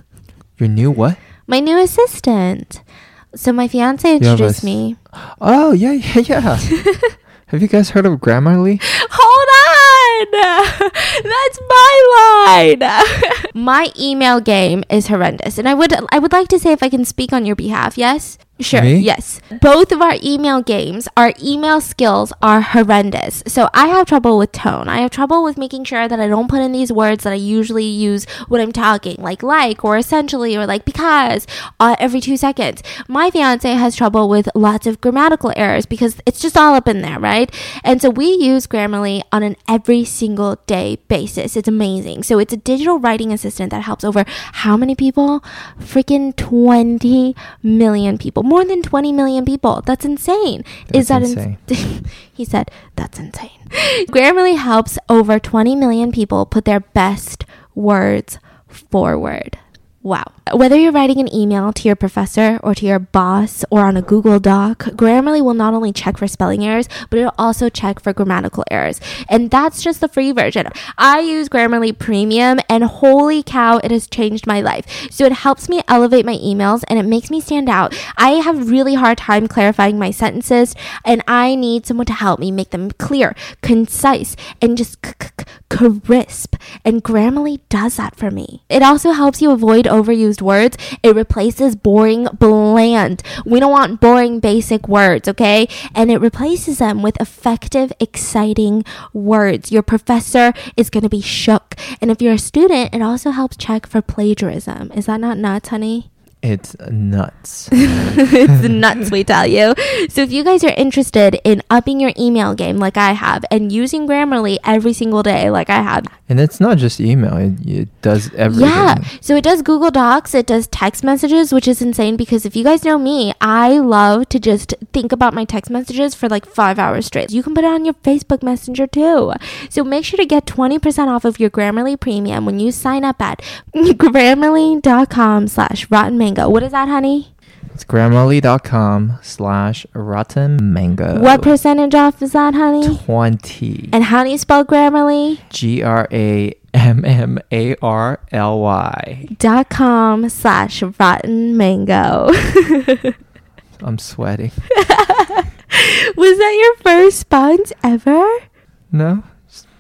[LAUGHS] Your new what? my new assistant. So my fiance You have a introduced me. Oh yeah, yeah, yeah. [LAUGHS] Have you guys heard of Grammarly? Hold on! [LAUGHS] That's my line. [LAUGHS] my email game is horrendous, and I would I would like to say if I can speak on your behalf. Yes. Sure. Me? Yes. Both of our email games, our email skills are horrendous. So I have trouble with tone. I have trouble with making sure that I don't put in these words that I usually use when I'm talking, like like or essentially or like because uh, every two seconds. My fiance has trouble with lots of grammatical errors because it's just all up in there, right? And so we use Grammarly on an every single day basis. It's amazing. So it's a digital writing assistant that helps over how many people? Freaking 20 million people. More than 20 million people. That's insane. Is that That's insane? [LAUGHS] he said, that's insane. [LAUGHS] Grammarly helps over 20 million people put their best words forward. Wow. Whether you're writing an email to your professor or to your boss or on a Google Doc, Grammarly will not only check for spelling errors, but it'll also check for grammatical errors. And that's just the free version. I use Grammarly Premium and holy cow, it has changed my life. So it helps me elevate my emails and it makes me stand out. I have really hard time clarifying my sentences and I need someone to help me make them clear, concise, and just crisp. And Grammarly does that for me. It also helps you avoid overused words. It replaces boring bland. We don't want boring basic words, okay? And it replaces them with effective, exciting words. Your professor is going to be shook. And if you're a student, it also helps check for plagiarism. Is that not nuts, honey? It's nuts. [LAUGHS] it's nuts, we tell you. So if you guys are interested in upping your email game like I have and using Grammarly every single day like I have, and it's not just email; it, it does everything. yeah. So it does Google Docs, it does text messages, which is insane because if you guys know me, I love to just think about my text messages for like five hours straight. You can put it on your Facebook Messenger too. So make sure to get 20% off of your Grammarly premium when you sign up at [LAUGHS] grammarly.com slash rotten mango. What is that, honey? It's Grammarly.com slash rotten mango. What percentage off is that, honey? Twenty. And how do you spell Grammarly? G R A M M A R L Y. Dot com slash rotten mango. [LAUGHS] I'm sweating. [LAUGHS] Was that your first spons ever? No,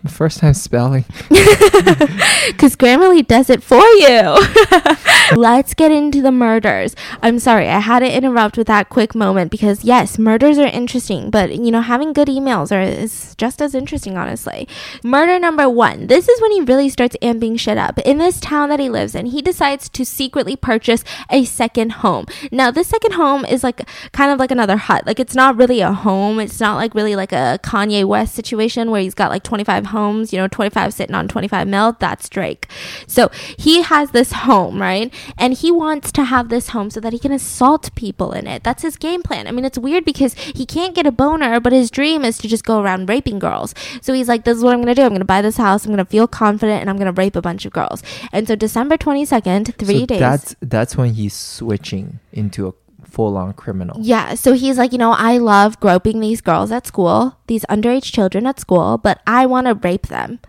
first time spelling. [LAUGHS] Because Grammarly does it for you. [LAUGHS] Let's get into the murders. I'm sorry, I had to interrupt with that quick moment because, yes, murders are interesting, but, you know, having good emails are, is just as interesting, honestly. Murder number one. This is when he really starts amping shit up. In this town that he lives in, he decides to secretly purchase a second home. Now, this second home is like kind of like another hut. Like, it's not really a home. It's not like really like a Kanye West situation where he's got like 25 homes, you know, 25 sitting on 25 mil. That's Drake. So he has this home, right? And he wants to have this home so that he can assault people in it. That's his game plan. I mean, it's weird because he can't get a boner, but his dream is to just go around raping girls. So he's like, this is what I'm going to do. I'm going to buy this house. I'm going to feel confident and I'm going to rape a bunch of girls. And so December 22nd, three so days. That's that's when he's switching into a full-on criminal. Yeah, so he's like, you know, I love groping these girls at school, these underage children at school, but I want to rape them.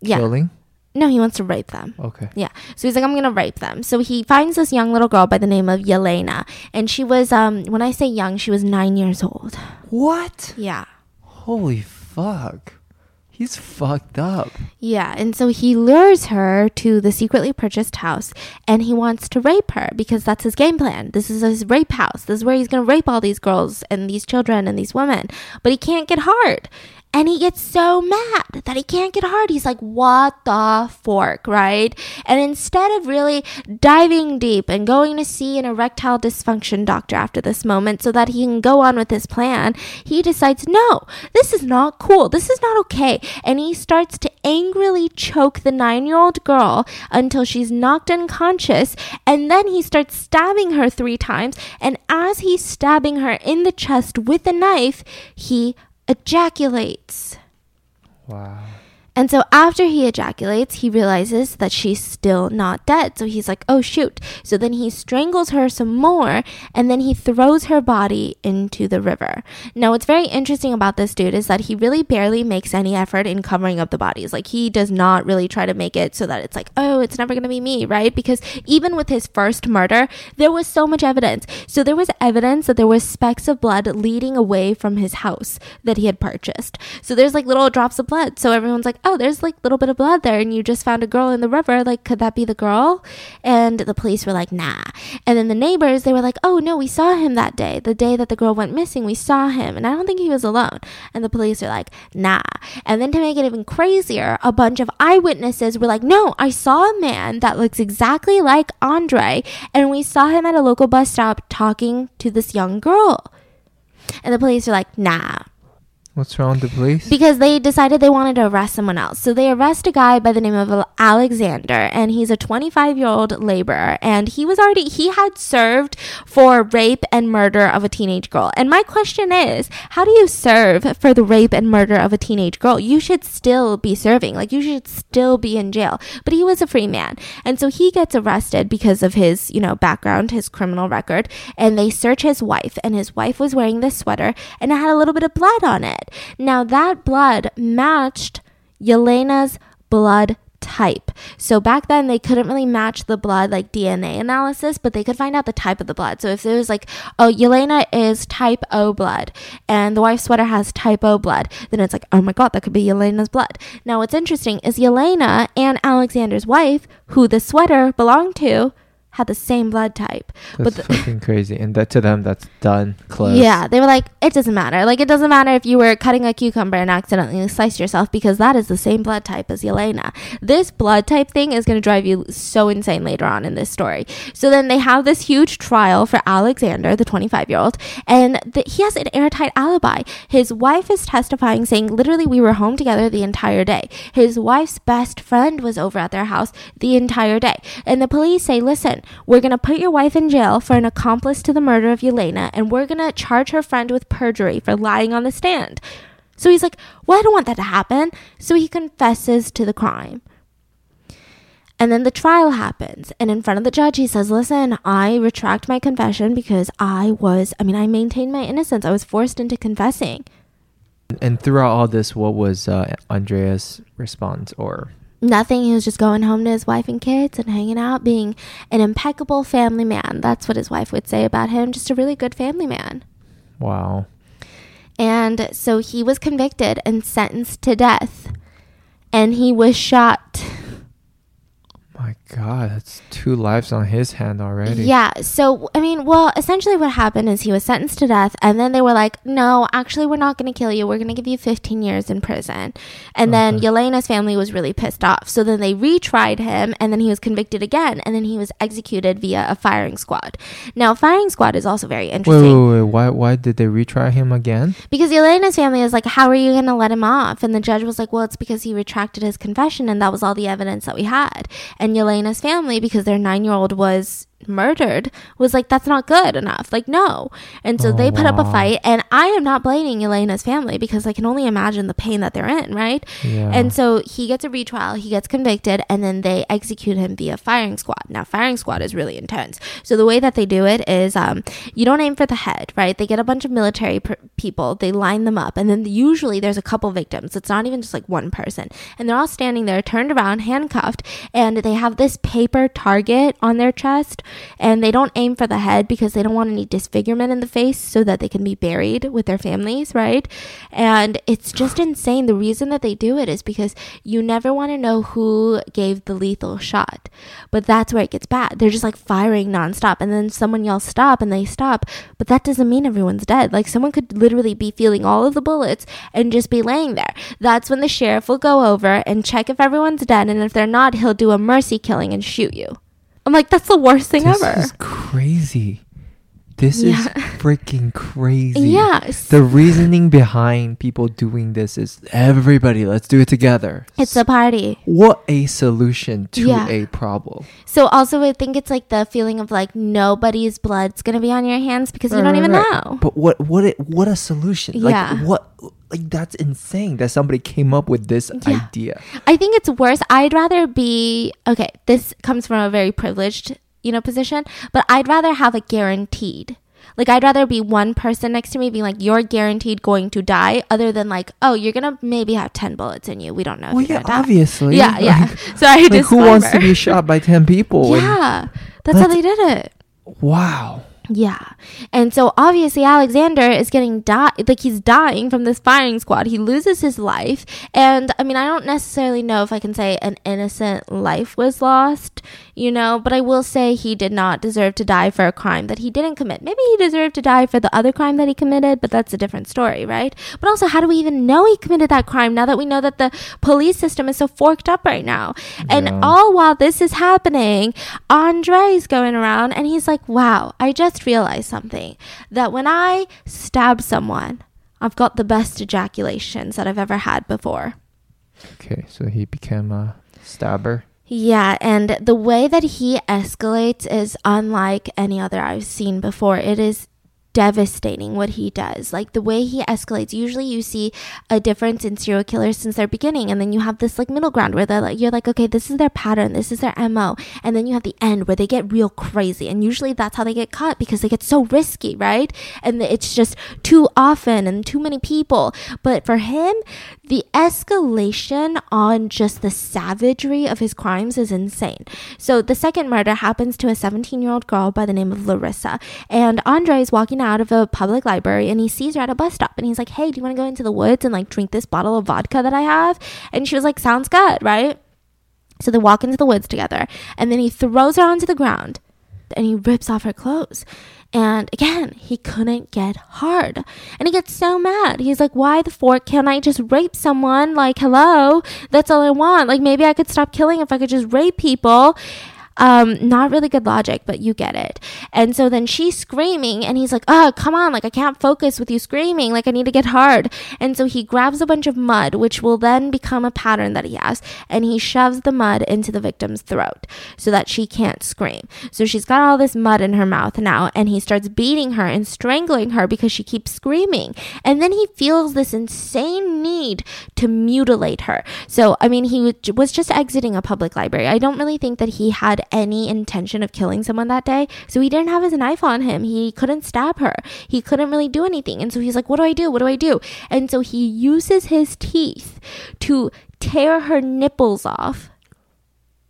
Yeah. Killing. No, he wants to rape them. Okay. Yeah. So he's like, I'm gonna rape them. So he finds this young little girl by the name of Yelena. And she was um when I say young, she was nine years old. What? Yeah. Holy fuck. He's fucked up. Yeah, and so he lures her to the secretly purchased house and he wants to rape her because that's his game plan. This is his rape house. This is where he's going to rape all these girls and these children and these women. But he can't get hard. And he gets so mad that he can't get hard. He's like, what the fork, right? And instead of really diving deep and going to see an erectile dysfunction doctor after this moment so that he can go on with his plan, he decides, no, this is not cool. This is not okay. And he starts to angrily choke the nine year old girl until she's knocked unconscious. And then he starts stabbing her three times. And as he's stabbing her in the chest with a knife, he ejaculates. Wow. And so after he ejaculates, he realizes that she's still not dead. So he's like, oh shoot. So then he strangles her some more and then he throws her body into the river. Now, what's very interesting about this dude is that he really barely makes any effort in covering up the bodies. Like, he does not really try to make it so that it's like, oh, it's never going to be me, right? Because even with his first murder, there was so much evidence. So there was evidence that there was specks of blood leading away from his house that he had purchased. So there's like little drops of blood. So everyone's like, oh, Oh, there's like a little bit of blood there, and you just found a girl in the river. Like, could that be the girl? And the police were like, nah. And then the neighbors, they were like, oh, no, we saw him that day. The day that the girl went missing, we saw him. And I don't think he was alone. And the police are like, nah. And then to make it even crazier, a bunch of eyewitnesses were like, no, I saw a man that looks exactly like Andre, and we saw him at a local bus stop talking to this young girl. And the police are like, nah, What's wrong with the police? because they decided they wanted to arrest someone else. So they arrest a guy by the name of Alexander, and he's a 25 year old laborer. And he was already, he had served for rape and murder of a teenage girl. And my question is, how do you serve for the rape and murder of a teenage girl? You should still be serving, like, you should still be in jail. But he was a free man. And so he gets arrested because of his, you know, background, his criminal record. And they search his wife, and his wife was wearing this sweater, and it had a little bit of blood on it. Now, that blood matched Yelena's blood type. So back then they couldn't really match the blood like DNA analysis, but they could find out the type of the blood. So if it was like, oh, Yelena is type O blood and the wife's sweater has type O blood, then it's like, oh my god, that could be Yelena's blood. Now what's interesting is Yelena and Alexander's wife, who the sweater belonged to, had the same blood type. That's but the- fucking crazy. And that to them, that's done. Close. Yeah, they were like, it doesn't matter. Like, it doesn't matter if you were cutting a cucumber and accidentally sliced yourself because that is the same blood type as Yelena. This blood type thing is going to drive you so insane later on in this story. So then they have this huge trial for Alexander, the 25 year old, and the, he has an airtight alibi. His wife is testifying, saying, literally, we were home together the entire day. His wife's best friend was over at their house the entire day. And the police say, listen, we're going to put your wife in jail for an accomplice to the murder of Yelena, and we're going to charge her friend with perjury for lying on the stand. So he's like, Well, I don't want that to happen. So he confesses to the crime. And then the trial happens. And in front of the judge, he says, Listen, I retract my confession because I was, I mean, I maintained my innocence. I was forced into confessing. And throughout all this, what was uh, Andre's response or Nothing. He was just going home to his wife and kids and hanging out, being an impeccable family man. That's what his wife would say about him. Just a really good family man. wow? And so he was convicted and sentenced to death. And he was shot. My God, that's two lives on his hand already. Yeah. So, I mean, well, essentially what happened is he was sentenced to death. And then they were like, no, actually, we're not going to kill you. We're going to give you 15 years in prison. And then Okay. Yelena's family was really pissed off. So then they retried him. And then he was convicted again. And then he was executed via a firing squad. Now, firing squad is also very interesting. wait, wait. wait. Why, why did they retry him again? Because Elena's family is like, how are you going to let him off? And the judge was like, well, it's because he retracted his confession, and that was all the evidence that we had. And Elena's family, because their nine year old was murdered, was like, that's not good enough. Like, no. And so Oh, they put up a fight, and I am not blaming Elena's family because I can only imagine the pain that they're in, right? Yeah. And so he gets a retrial, he gets convicted, and then they execute him via firing squad. Now, firing squad is really intense. So the way that they do it is um, you don't aim for the head, right? They get a bunch of military per- people, they line them up, and then usually there's a couple victims. It's not even just like one person. And they're all standing there, turned around, handcuffed, and they have this paper target on their chest And they don't aim for the head because they don't want any disfigurement in the face so that they can be buried with their families, right? And it's just insane. The reason that they do it is because you never want to know who gave the lethal shot. But that's where it gets bad. They're just like firing nonstop. And then someone yells stop and they stop. But that doesn't mean everyone's dead. Like someone could literally be feeling all of the bullets and just be laying there. That's when the sheriff will go over and check if everyone's dead. And if they're not, he'll do a mercy killing and shoot you. I'm like, that's the worst thing this ever. This is crazy. This Yeah. is [LAUGHS] freaking crazy. Yes. The reasoning behind people doing this is everybody, let's do it together. It's a party. what a solution to Yeah. a problem. So also I think it's like the feeling of like nobody's blood's gonna be on your hands because you don't right, even right. know. But what what it, what a solution. Like Yeah. what like that's insane that somebody came up with this Yeah. idea. I think it's worse. I'd rather be okay, this comes from a very privileged, you know, position, but I'd rather have a guaranteed. Like I'd rather be one person next to me being like, You're guaranteed going to die, other than like, Oh, you're gonna maybe have ten bullets in you. We don't know Well, yeah, obviously. Yeah, yeah. Like, [LAUGHS] Sorry, like who wants to be shot by 10 people? [LAUGHS] Yeah. That's how they did it. wow. Yeah. And so obviously Alexander is getting die like he's dying from this firing squad. He loses his life. And I mean, I don't necessarily know if I can say an innocent life was lost, you know, but I will say he did not deserve to die for a crime that he didn't commit. Maybe he deserved to die for the other crime that he committed, but that's a different story, right? But also, how do we even know he committed that crime now that we know that the police system is so forked up right now? And all while this is happening, Andre's going around and he's like, wow, I just realized something that when I stab someone, I've got the best ejaculations that I've ever had before. Okay, so he became a stabber. Yeah, and the way that he escalates is unlike any other I've seen before. It is devastating what he does. Like the way he escalates. Usually you see a difference in serial killers since their beginning and then you have this like middle ground where they're like you're like okay, this is their pattern, this is their MO. And then you have the end where they get real crazy. And usually that's how they get caught because they get so risky, right? And it's just too often and too many people. But for him, the escalation on just the savagery of his crimes is insane. So the second murder happens to a 17 year old girl by the name of Larissa. And Andre is walking out of a public library and he sees her at a bus stop and he's like, Hey, do you want to go into the woods and like drink this bottle of vodka that I have? And she was like, Sounds good, right? So they walk into the woods together and then he throws her onto the ground and he rips off her clothes. And again, he couldn't get hard. And he gets so mad. He's like, Why the fork can't I just rape someone? Like, hello, that's all I want. Like, maybe I could stop killing if I could just rape people. Um, not really good logic, but you get it. And so then she's screaming, and he's like, Oh, come on, like I can't focus with you screaming, like I need to get hard. And so he grabs a bunch of mud, which will then become a pattern that he has, and he shoves the mud into the victim's throat so that she can't scream. So she's got all this mud in her mouth now, and he starts beating her and strangling her because she keeps screaming. And then he feels this insane need to mutilate her. So, I mean, he was just exiting a public library. I don't really think that he had any intention of killing someone that day. So he didn't have his knife on him. He couldn't stab her. He couldn't really do anything. And so he's like, what do I do? What do I do? And so he uses his teeth to tear her nipples off.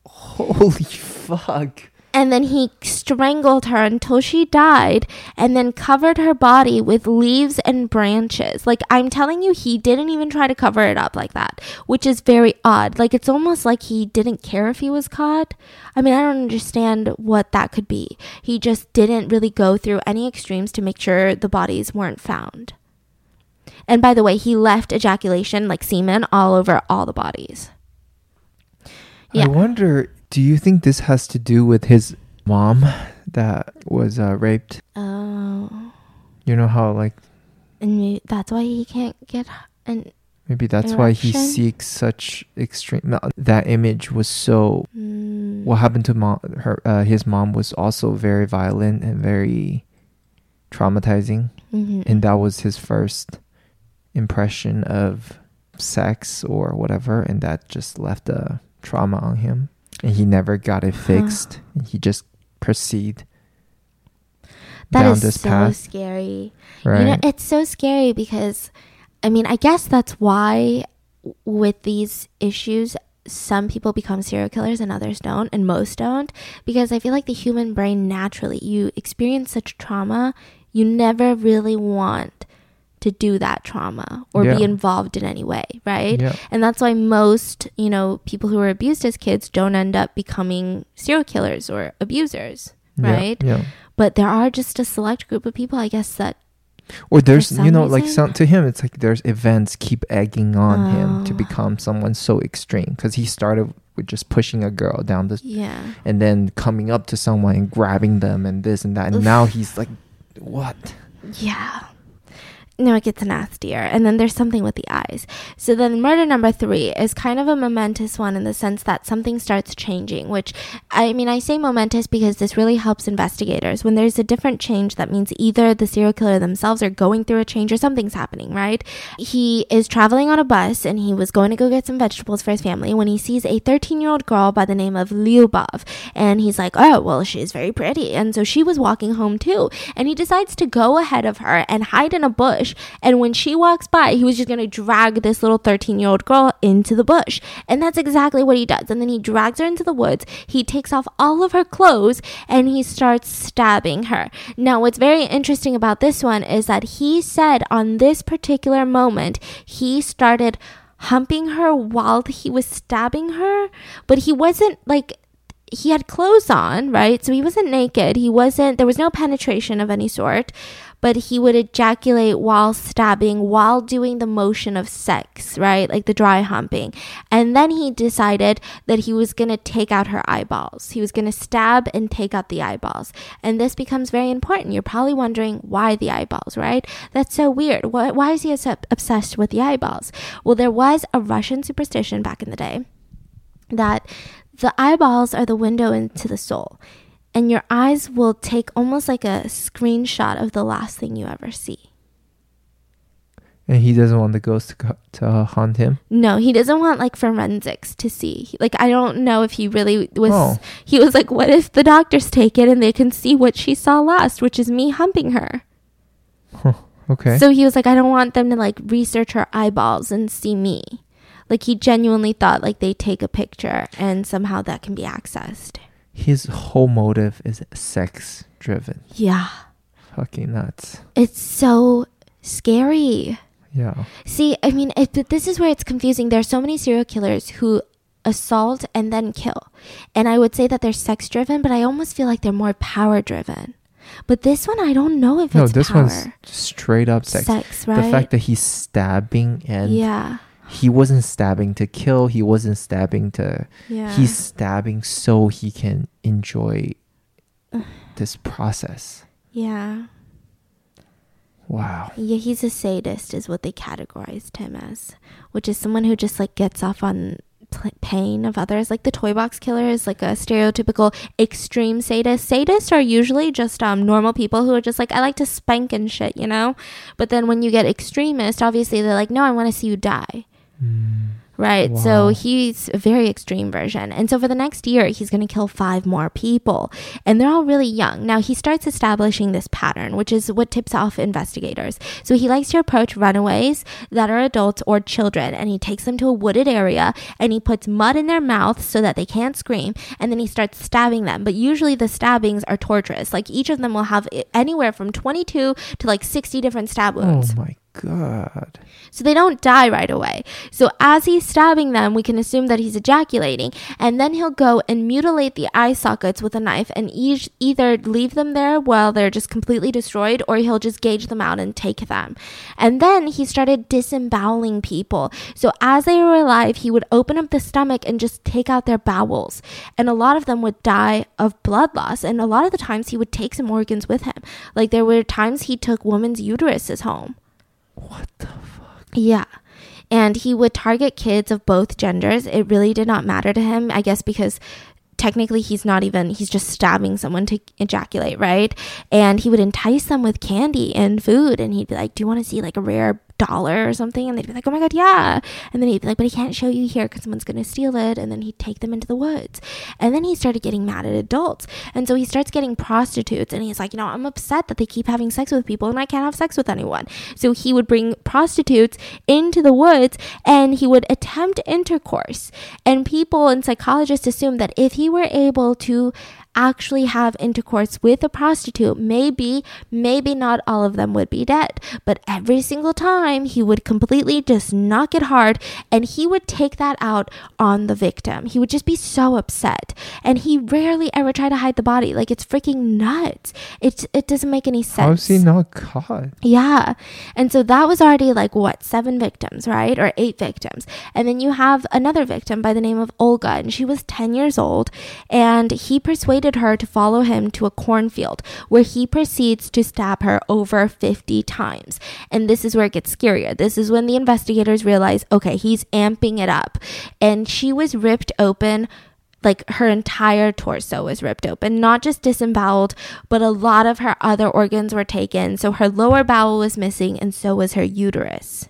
Holy fuck. And then he strangled her until she died and then covered her body with leaves and branches. Like, I'm telling you, he didn't even try to cover it up like that, which is very odd. Like, it's almost like he didn't care if he was caught. I mean, I don't understand what that could be. He just didn't really go through any extremes to make sure the bodies weren't found. And by the way, he left ejaculation, like semen, all over all the bodies. Yeah. I wonder, do you think this has to do with his mom that was uh, raped? Oh. You know how, like, and maybe that's why he can't get and maybe that's why he seeks such extreme. That image was so. mm, What happened to mom? Her, uh, his mom was also very violent and very traumatizing, mhm. and that was his first impression of sex or whatever, and that just left a trauma on him, and he never got it [SIGHS] fixed. and he just proceed That down is this so path, scary. right? You know, it's so scary because I mean, I guess that's why with these issues some people become serial killers and others don't, and most don't, because I feel like the human brain naturally, you experience such trauma, you never really want to do that trauma or Yeah. be involved in any way, right? Yeah. And that's why most, you know, people who are abused as kids don't end up becoming serial killers or abusers, right? Yeah. But there are just a select group of people, I guess, that Or there's you know like reason? some to him it's like there's events keep egging on him to Oh. become someone so extreme because he started with just pushing a girl down the yeah. and then coming up to someone and grabbing them and this and that and now he's like what Yeah. No, it gets nastier. And then there's something with the eyes. So then murder number three is kind of a momentous one in the sense that something starts changing, which I mean, I say momentous because this really helps investigators. When there's a different change, that means either the serial killer themselves are going through a change or something's happening, right? He is traveling on a bus and he was going to go get some vegetables for his family when he sees a 13 year old girl by the name of Lyubov. And he's like, oh, well, she's very pretty. And so she was walking home too. And he decides to go ahead of her and hide in a bush. And when she walks by, he was just going to drag this little 13 year old girl into the bush. And that's exactly what he does. And then he drags her into the woods. He takes off all of her clothes and he starts stabbing her. Now, what's very interesting about this one is that he said on this particular moment, he started humping her while he was stabbing her, but he wasn't like he had clothes on, right? So he wasn't naked. He wasn't, there was no penetration of any sort, but he would ejaculate while stabbing, while doing the motion of sex, right? Like the dry humping. And then he decided that he was going to take out her eyeballs. He was going to stab and take out the eyeballs. And this becomes very important. You're probably wondering why the eyeballs, right? That's so weird. Why, why is he so obsessed with the eyeballs? Well, there was a Russian superstition back in the day that the eyeballs are the window into the soul. And your eyes will take almost like a screenshot of the last thing you ever see. and he doesn't want the ghost to, to uh, haunt him No, he doesn't want like forensics to see. Like I don't know if he really was Oh. he was like what if the doctors take it and they can see what she saw last, which is me humping her. okay So he was like I don't want them to like research her eyeballs and see me. Like he genuinely thought like they take a picture and somehow that can be accessed. His whole motive is sex driven Yeah. fucking nuts It's so scary. yeah See, I mean, it, but this is where it's confusing. There are so many serial killers who assault and then kill. And I would say that they're sex driven, but I almost feel like they're more power driven. But this one, I don't know if no it's this power. one's straight up sex. Sex, right? the fact that he's stabbing and yeah. He wasn't stabbing to kill he wasn't stabbing to Yeah. he's stabbing so he can enjoy [SIGHS] this process yeah. wow Yeah, he's a sadist, is what they categorized him as, which is someone who just like gets off on pain of others. Like the toy box killer is like a stereotypical extreme sadist. Sadists are usually just um normal people who are just like I like to spank and shit, you know. But then when you get extremist, obviously they're like, no, I want to see you die. Mm. Right. So he's a very extreme version. And so for the next year, he's going to kill five more people. And they're all really young. Now he starts establishing this pattern, which is what tips off investigators. So he likes to approach runaways that are adults or children. And he takes them to a wooded area and he puts mud in their mouth so that they can't scream. And then he starts stabbing them. But usually the stabbings are torturous. Like each of them will have anywhere from 22 to like 60 different stab wounds. oh my god So they don't die right away. So as he's stabbing them, we can assume that he's ejaculating, and then he'll go and mutilate the eye sockets with a knife and each, either leave them there while they're just completely destroyed, or he'll just gauge them out and take them. And then he started disemboweling people. So as they were alive, he would open up the stomach and just take out their bowels. And a lot of them would die of blood loss. And a lot of the times he would take some organs with him. Like there were times he took women's uteruses home. What the fuck Yeah. And he would target kids of both genders. It really did not matter to him, I guess, because technically he's not even, he's just stabbing someone to ejaculate, right? And he would entice them with candy and food. And he'd be like, Do you want to see like a rare dollar or something? And they'd be like, oh my God, yeah. And then he'd be like, but he can't show you here because someone's going to steal it. And then he'd take them into the woods. And then he started getting mad at adults. And so he starts getting prostitutes. And he's like, you know, I'm upset that they keep having sex with people and I can't have sex with anyone. So he would bring prostitutes into the woods and he would attempt intercourse. And people and psychologists assume that if he were able to actually have intercourse with a prostitute, maybe, maybe not all of them would be dead. But every single time he would completely just knock it hard and he would take that out on the victim. He would just be so upset. And he rarely ever tried to hide the body. Like it's freaking nuts. It, it doesn't make any sense. How's he not caught? Yeah. And so that was already like what, seven victims, right? Or eight victims. And then you have another victim by the name of Olga, and she was 10 years old. And he persuaded persuaded her to follow him to a cornfield where he proceeds to stab her over 50 times. And this is where it gets scarier. This is when the investigators realize, okay, he's amping it up. And she was ripped open like her entire torso was ripped open, not just disemboweled, but a lot of her other organs were taken. So her lower bowel was missing, and so was her uterus.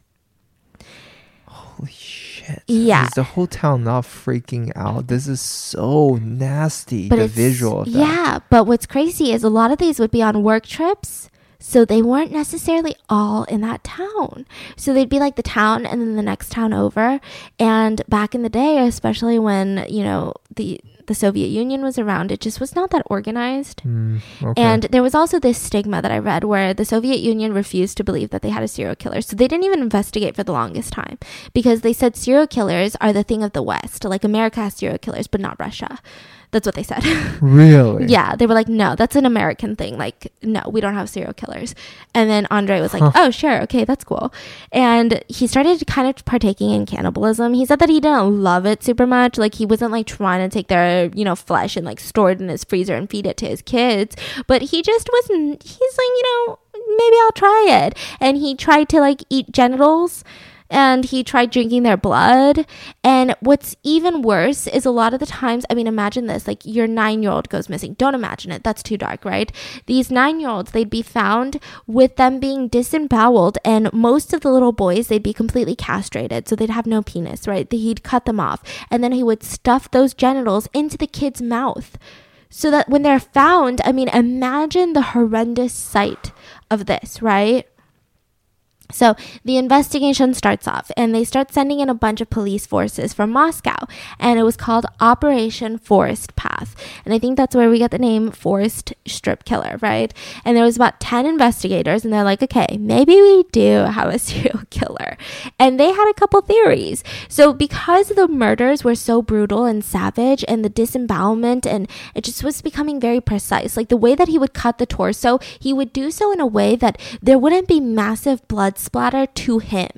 Shit. Yeah. Is the whole town not freaking out? This is so nasty. But the visual. Yeah, but what's crazy is a lot of these would be on work trips. So they weren't necessarily all in that town. So they'd be like the town and then the next town over. And back in the day, especially when, you know, the the Soviet Union was around, it just was not that organized. Mm, okay. And there was also this stigma that I read where the Soviet Union refused to believe that they had a serial killer. So they didn't even investigate for the longest time because they said serial killers are the thing of the West. Like America has serial killers, but not Russia. That's what they said. [LAUGHS] really? yeah, they were like, no, that's an American thing. Like, no, we don't have serial killers. And then Andre was like, Huh. oh, sure, okay, that's cool. And he started kind of partaking in cannibalism. He said that he didn't love it super much. Like, he wasn't like trying to take their, you know, flesh and like store it in his freezer and feed it to his kids. But he just wasn't, he's like, you know, maybe I'll try it. And he tried to like eat genitals and he tried drinking their blood. And what's even worse is a lot of the times, I mean, imagine this like your nine year old goes missing. Don't imagine it. That's too dark, right? These nine year olds, they'd be found with them being disemboweled, and most of the little boys, they'd be completely castrated. So they'd have no penis, right? He'd cut them off, and then he would stuff those genitals into the kid's mouth. So that when they're found, I mean, imagine the horrendous sight of this, right? So the investigation starts off, and they start sending in a bunch of police forces from Moscow, and it was called Operation Forest Path. And I think that's where we get the name Forest Strip Killer, right? And there was about 10 investigators, and they're like, okay, maybe we do have a [LAUGHS] serial killer. And they had a couple theories. So because the murders were so brutal and savage, and the disembowelment, and it just was becoming very precise, like the way that he would cut the torso, he would do so in a way that there wouldn't be massive blood splatter to him.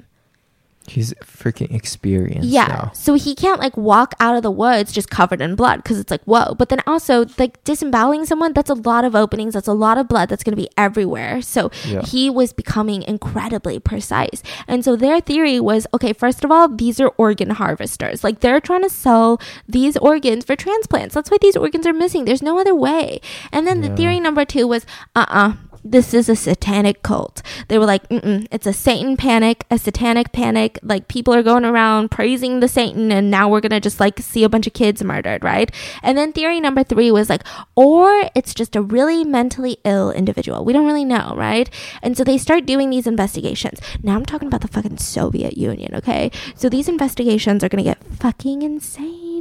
He's freaking experienced. Yeah. now. So he can't like walk out of the woods just covered in blood because it's like, whoa. But then also, like disemboweling someone, that's a lot of openings. That's a lot of blood that's going to be everywhere. So Yeah. he was becoming incredibly precise. And so their theory was okay, first of all, these are organ harvesters. Like they're trying to sell these organs for transplants. That's why these organs are missing. There's no other way. And then the theory number two was, uh uh this is a satanic cult. They were like, Mm-mm, it's a Satan panic, a satanic panic. Like people are going around praising the Satan, and now we're gonna just like see a bunch of kids murdered, right? And then theory number three was like, or it's just a really mentally ill individual. We don't really know, right? And so they start doing these investigations. Now I'm talking about the fucking Soviet Union, okay? So these investigations are gonna get fucking insane.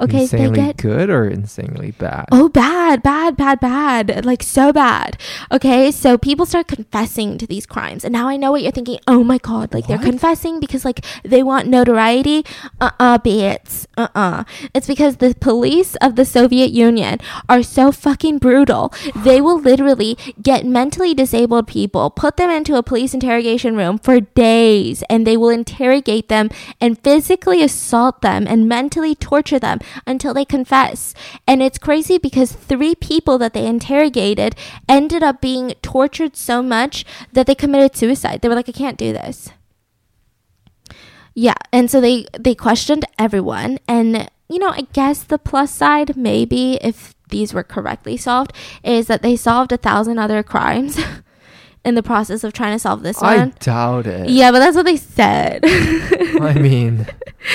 Okay, insanely they get good or insanely bad? Oh, bad, bad, bad, bad. Like, so bad. Okay, so people start confessing to these crimes. And now I know what you're thinking. Oh my God, like they're confessing because, like, they want notoriety. Uh uh bitch. Uh uh. It's because the police of the Soviet Union are so fucking brutal. They will literally get mentally disabled people, put them into a police interrogation room for days, and they will interrogate them and physically assault them and mentally torture them until they confess. And it's crazy because three people that they interrogated ended up being tortured so much that they committed suicide. They were like, I can't do this. Yeah, and so they they questioned everyone and you know, I guess the plus side maybe if these were correctly solved is that they solved a thousand other crimes [LAUGHS] in the process of trying to solve this I one. doubt it. Yeah, but that's what they said. [LAUGHS] I mean,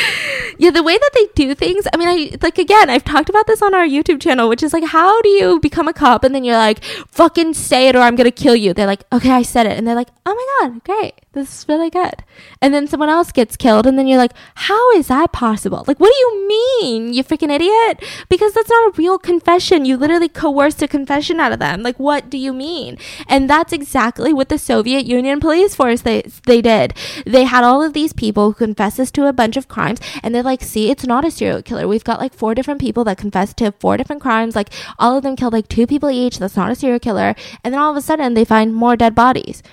[LAUGHS] yeah, the way that they do things. I mean, I like again, I've talked about this on our YouTube channel, which is like, how do you become a cop and then you're like, fucking say it or I'm gonna kill you? They're like, okay, I said it, and they're like, oh my god, great, this is really good. And then someone else gets killed, and then you're like, how is that possible? Like, what do you mean, you freaking idiot? Because that's not a real confession. You literally coerced a confession out of them. Like, what do you mean? And that's exactly what the Soviet Union police force they they did. They had all of these people who confesses to a bunch of crimes, and they're like, see, it's not a serial killer. We've got like four different people that confess to four different crimes. Like, all of them killed like two people each. That's not a serial killer. And then all of a sudden, they find more dead bodies.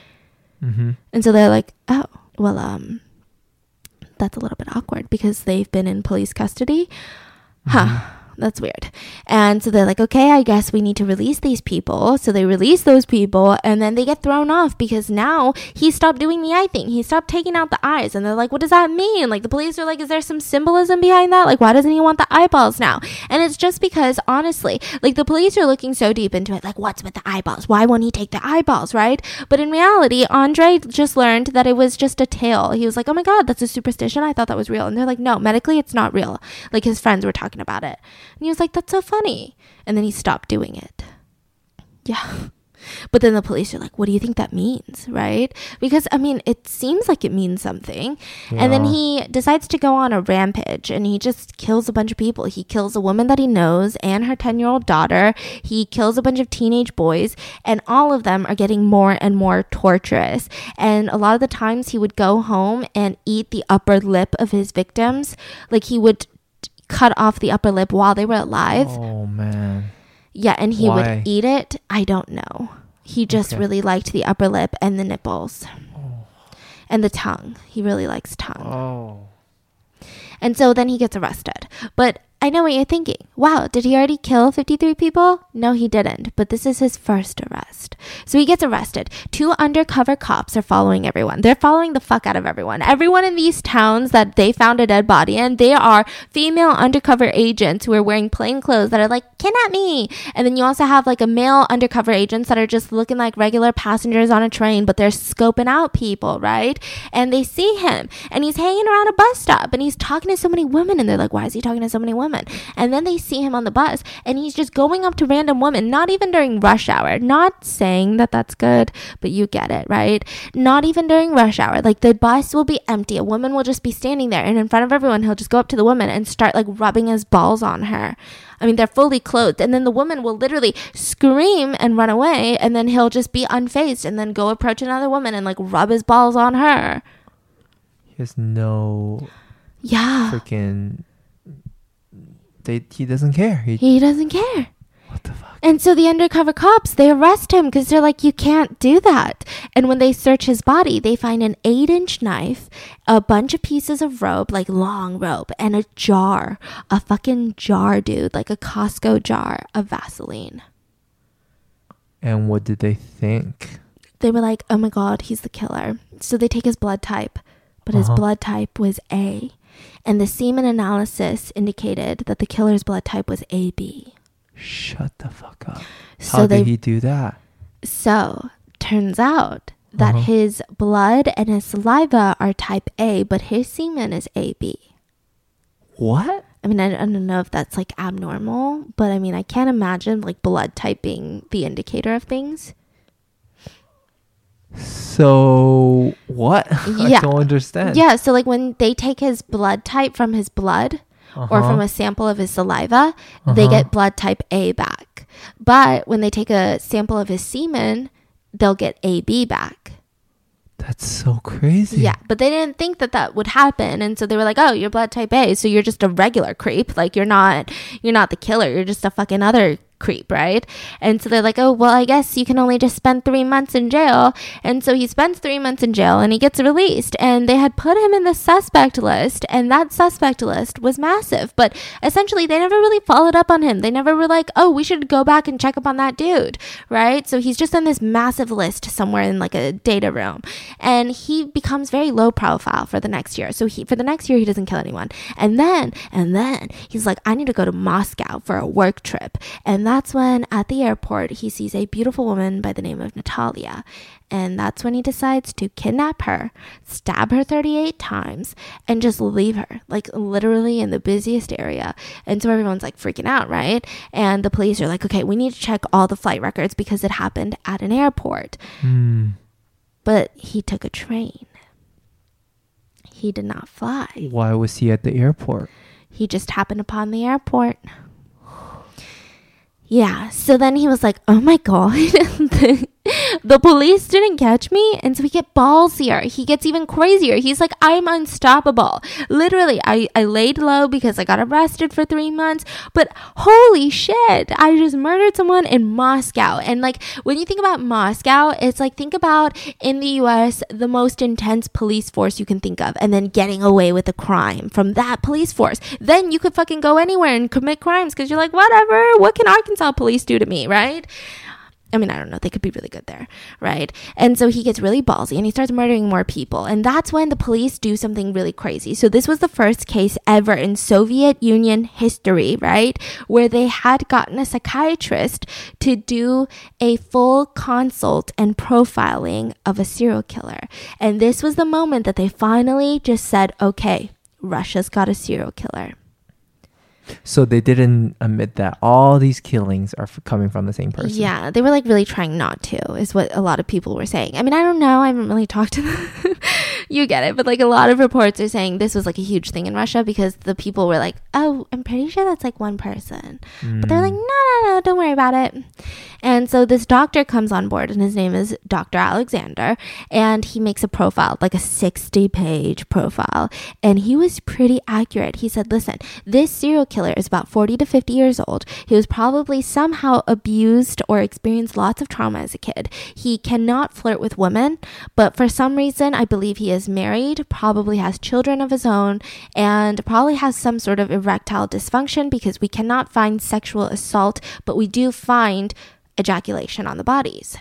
hmm And so they're like, oh, well, um, that's a little bit awkward because they've been in police custody. Huh. That's weird. And so they're like, okay, I guess we need to release these people. So they release those people and then they get thrown off because now he stopped doing the eye thing. He stopped taking out the eyes. And they're like, what does that mean? Like the police are like, is there some symbolism behind that? Like, why doesn't he want the eyeballs now? And it's just because, honestly, like the police are looking so deep into it. Like, what's with the eyeballs? Why won't he take the eyeballs, right? But in reality, Andre just learned that it was just a tale. He was like, oh my God, that's a superstition. I thought that was real. And they're like, no, medically, it's not real. Like his friends were talking about it. And he was like, that's so funny. And then he stopped doing it. Yeah. [LAUGHS] But then the police are like, what do you think that means? Right? Because, I mean, it seems like it means something. And then he decides to go on a rampage and he just kills a bunch of people. He kills a woman that he knows and her 10 year old daughter. He kills a bunch of teenage boys, and all of them are getting more and more torturous. And a lot of the times he would go home and eat the upper lip of his victims. Like he would cut off the upper lip while they were alive. Oh man. Yeah, and he Why? would eat it. I don't know. He just Okay. really liked the upper lip and the nipples. Oh. And the tongue. He really likes tongue. Oh. And so then he gets arrested. But I know what you're thinking. Wow, did he already kill 53 people? No, he didn't. But this is his first arrest. So he gets arrested. Two undercover cops are following everyone. They're following the fuck out of everyone. Everyone in these towns that they found a dead body in, they are female undercover agents who are wearing plain clothes that are like, kidnap me. And then you also have like a male undercover agents that are just looking like regular passengers on a train, but they're scoping out people, right? And they see him and he's hanging around a bus stop and he's talking to so many women and they're like, why is he talking to so many women? And then they see him on the bus and he's just going up to random women, not even during rush hour, not saying that that's good, but you get it, right? Not even during rush hour. Like the bus will be empty. A woman will just be standing there and in front of everyone, he'll just go up to the woman and start like rubbing his balls on her. I mean, they're fully clothed. And then the woman will literally scream and run away. And then he'll just be unfazed and then go approach another woman and like rub his balls on her. He has no Yeah. freaking. They he doesn't care. He, He doesn't care. what the fuck? And so the undercover cops, they arrest him because they're like, you can't do that. And when they search his body, they find an eight inch knife, a bunch of pieces of rope, like long rope, and a jar, a fucking jar, dude, like a Costco jar of Vaseline. And what did they think? They were like, oh my God, he's the killer. So they take his blood type, but his Uh-huh. blood type was A. And the semen analysis indicated that the killer's blood type was AB. Shut the fuck up. So How they did he do that? So, turns out that Uh-huh. his blood and his saliva are type A, but his semen is AB. What? I mean, I, I don't know if that's like abnormal, but I mean, I can't imagine like blood type being the indicator of things. So what? [LAUGHS] Yeah. I don't understand. Yeah, so like when they take his blood type from his blood or Uh-huh. from a sample of his saliva, they Uh-huh. get blood type A back. But when they take a sample of his semen, they'll get AB back. That's so crazy. Yeah, but they didn't think that that would happen, and so they were like, "Oh, you're blood type A, so you're just a regular creep. Like you're not, you're not the killer. You're just a fucking other creep, right?" And so they're like, "Oh, well, I guess you can only just spend three months in jail." And so he spends three months in jail, and he gets released. And they had put him in the suspect list, and that suspect list was massive. But essentially, they never really followed up on him. They never were like, "Oh, we should go back and check up on that dude," right? So he's just on this massive list somewhere in like a data room and he becomes very low profile for the next year. So he for the next year he doesn't kill anyone. And then and then he's like I need to go to Moscow for a work trip. And that's when at the airport he sees a beautiful woman by the name of Natalia. And that's when he decides to kidnap her, stab her 38 times, and just leave her, like literally in the busiest area. And so everyone's like freaking out, right? And the police are like, okay, we need to check all the flight records because it happened at an airport. Hmm. But he took a train. He did not fly. Why was he at the airport? He just happened upon the airport. Yeah, so then he was like, oh my God, [LAUGHS] [LAUGHS] the, police didn't catch me. And so he get ballsier. He gets even crazier. He's like, I'm unstoppable. Literally, I, I laid low because I got arrested for three months. But holy shit, I just murdered someone in Moscow. And like, when you think about Moscow, it's like, think about in the US, the most intense police force you can think of, and then getting away with a crime from that police force. Then you could fucking go anywhere and commit crimes because you're like, whatever, what can Arkansas police do to me, right? I mean, I don't know. They could be really good there, right? And so he gets really ballsy and he starts murdering more people. And that's when the police do something really crazy. So this was the first case ever in Soviet Union history, right? Where they had gotten a psychiatrist to do a full consult and profiling of a serial killer. And this was the moment that they finally just said, okay, Russia's got a serial killer. So they didn't admit that all these killings are f- coming from the same person. Yeah, they were like really trying not to, is what a lot of people were saying. I mean, I don't know. I haven't really talked to them. [LAUGHS] you get it. But like a lot of reports are saying this was like a huge thing in Russia because the people were like, oh, I'm pretty sure that's like one person. But they're like, mm. no, no, no, don't worry about it. And so this doctor comes on board and his name is Dr. Alexander. And he makes a profile, like a 60 page profile. And he was pretty accurate. He said, listen, this serial killer is about 40 to 50 years old. He was probably somehow abused or experienced lots of trauma as a kid. He cannot flirt with women, but for some reason, I believe he is married, probably has children of his own, and probably has some sort of erectile dysfunction because we cannot find sexual assault, but we do find ejaculation on the bodies.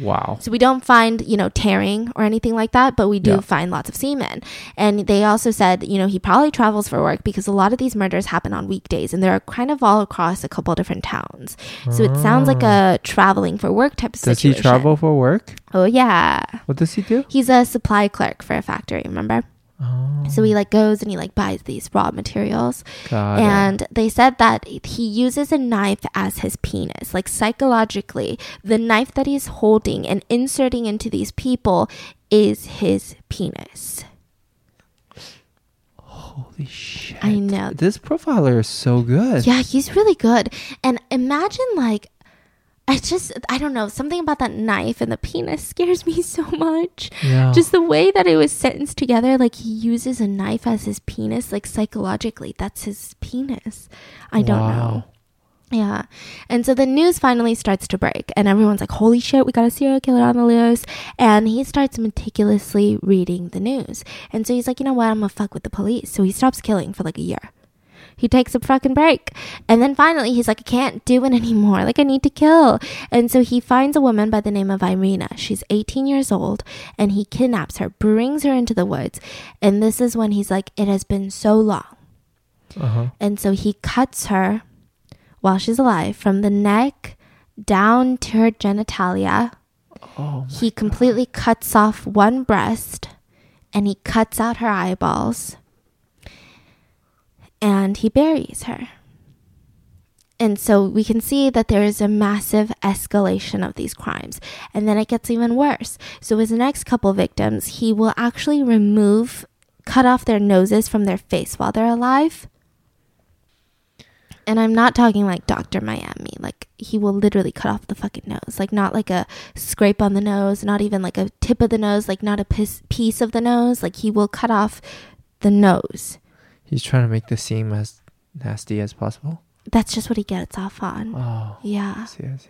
Wow. So we don't find, you know, tearing or anything like that, but we do Yeah. find lots of semen. And they also said, you know, he probably travels for work because a lot of these murders happen on weekdays and they're kind of all across a couple different towns. So it sounds like a traveling for work type of Ah. Does he travel for work? Oh yeah. What does he do? He's a supply clerk for a factory, remember? Oh, So he like goes and he like buys these raw materials. got it. And they said that he uses a knife as his penis. Like psychologically, the knife that he's holding and inserting into these people is his penis. Holy shit. I know. This profiler is so good. Yeah, he's really good. And imagine like I just I don't know, something about that knife and the penis [LAUGHS] scares me so much. Yeah. Just the way that it was sentenced together, like he uses a knife as his penis, like psychologically, that's his penis. I don't know. Yeah. And so the news finally starts to break, and everyone's like, holy shit, we got a serial killer on the loose. And he starts meticulously reading the news. And so he's like, you know what? I'm gonna fuck with the police. So he stops killing for like a year. He takes a fucking break. And then finally, he's like, I can't do it [LAUGHS] anymore. Like, I need to kill. And so he finds a woman by the name of Irina. She's 18 years old, and he kidnaps her, brings her into the woods. And this is when he's like, It has been so long. Uh-huh. And so he cuts her while she's alive from the neck down to her genitalia. Oh, He completely cuts off one breast and he cuts out her eyeballs and he buries her. And so we can see that there is a massive escalation of these crimes. And then it gets even worse. So his next couple victims, he will actually remove, cut off their noses from their face while they're alive. And I'm not talking like Dr. Miami. Like, he will literally cut off the fucking nose. Like, not like a scrape on the nose, not even like a tip of the nose, like, not a piece of the nose. Like, he will cut off the nose. He's trying to make this seem as nasty as possible. That's just what he gets off on. Oh, Yeah. I see, I see.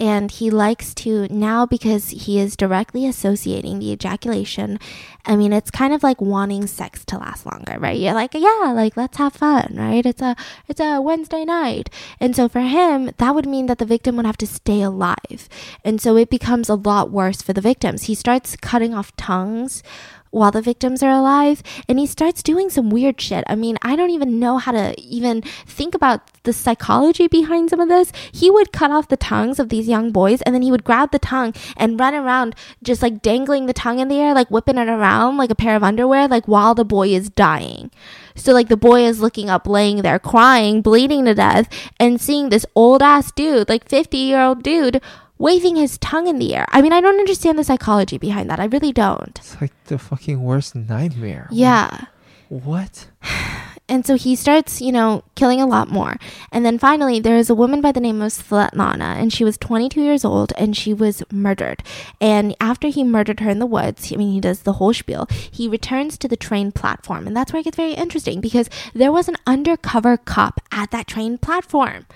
and he likes to now because he is directly associating the ejaculation i mean it's kind of like wanting sex to last longer right you're like yeah like let's have fun right it's a it's a wednesday night and so for him that would mean that the victim would have to stay alive and so it becomes a lot worse for the victims he starts cutting off tongues while the victims are alive and he starts doing some weird shit. I mean, I don't even know how to even think about the psychology behind some of this. He would cut off the tongues of these young boys and then he would grab the tongue and run around just like dangling the tongue in the air, like whipping it around like a pair of underwear, like while the boy is dying. So like the boy is looking up, laying there crying, bleeding to death, and seeing this old ass dude, like 50 year old dude, waving his tongue in the air. I mean, I don't understand the psychology behind that. I really don't. It's like the fucking worst nightmare. Yeah. What? [SIGHS] And so he starts, you know, killing a lot more. And then finally, there is a woman by the name of Svetlana, and she was 22 years old, and she was murdered. And after he murdered her in the woods, I mean, he does the whole spiel, he returns to the train platform. And that's where it gets very interesting because there was an undercover cop at that train platform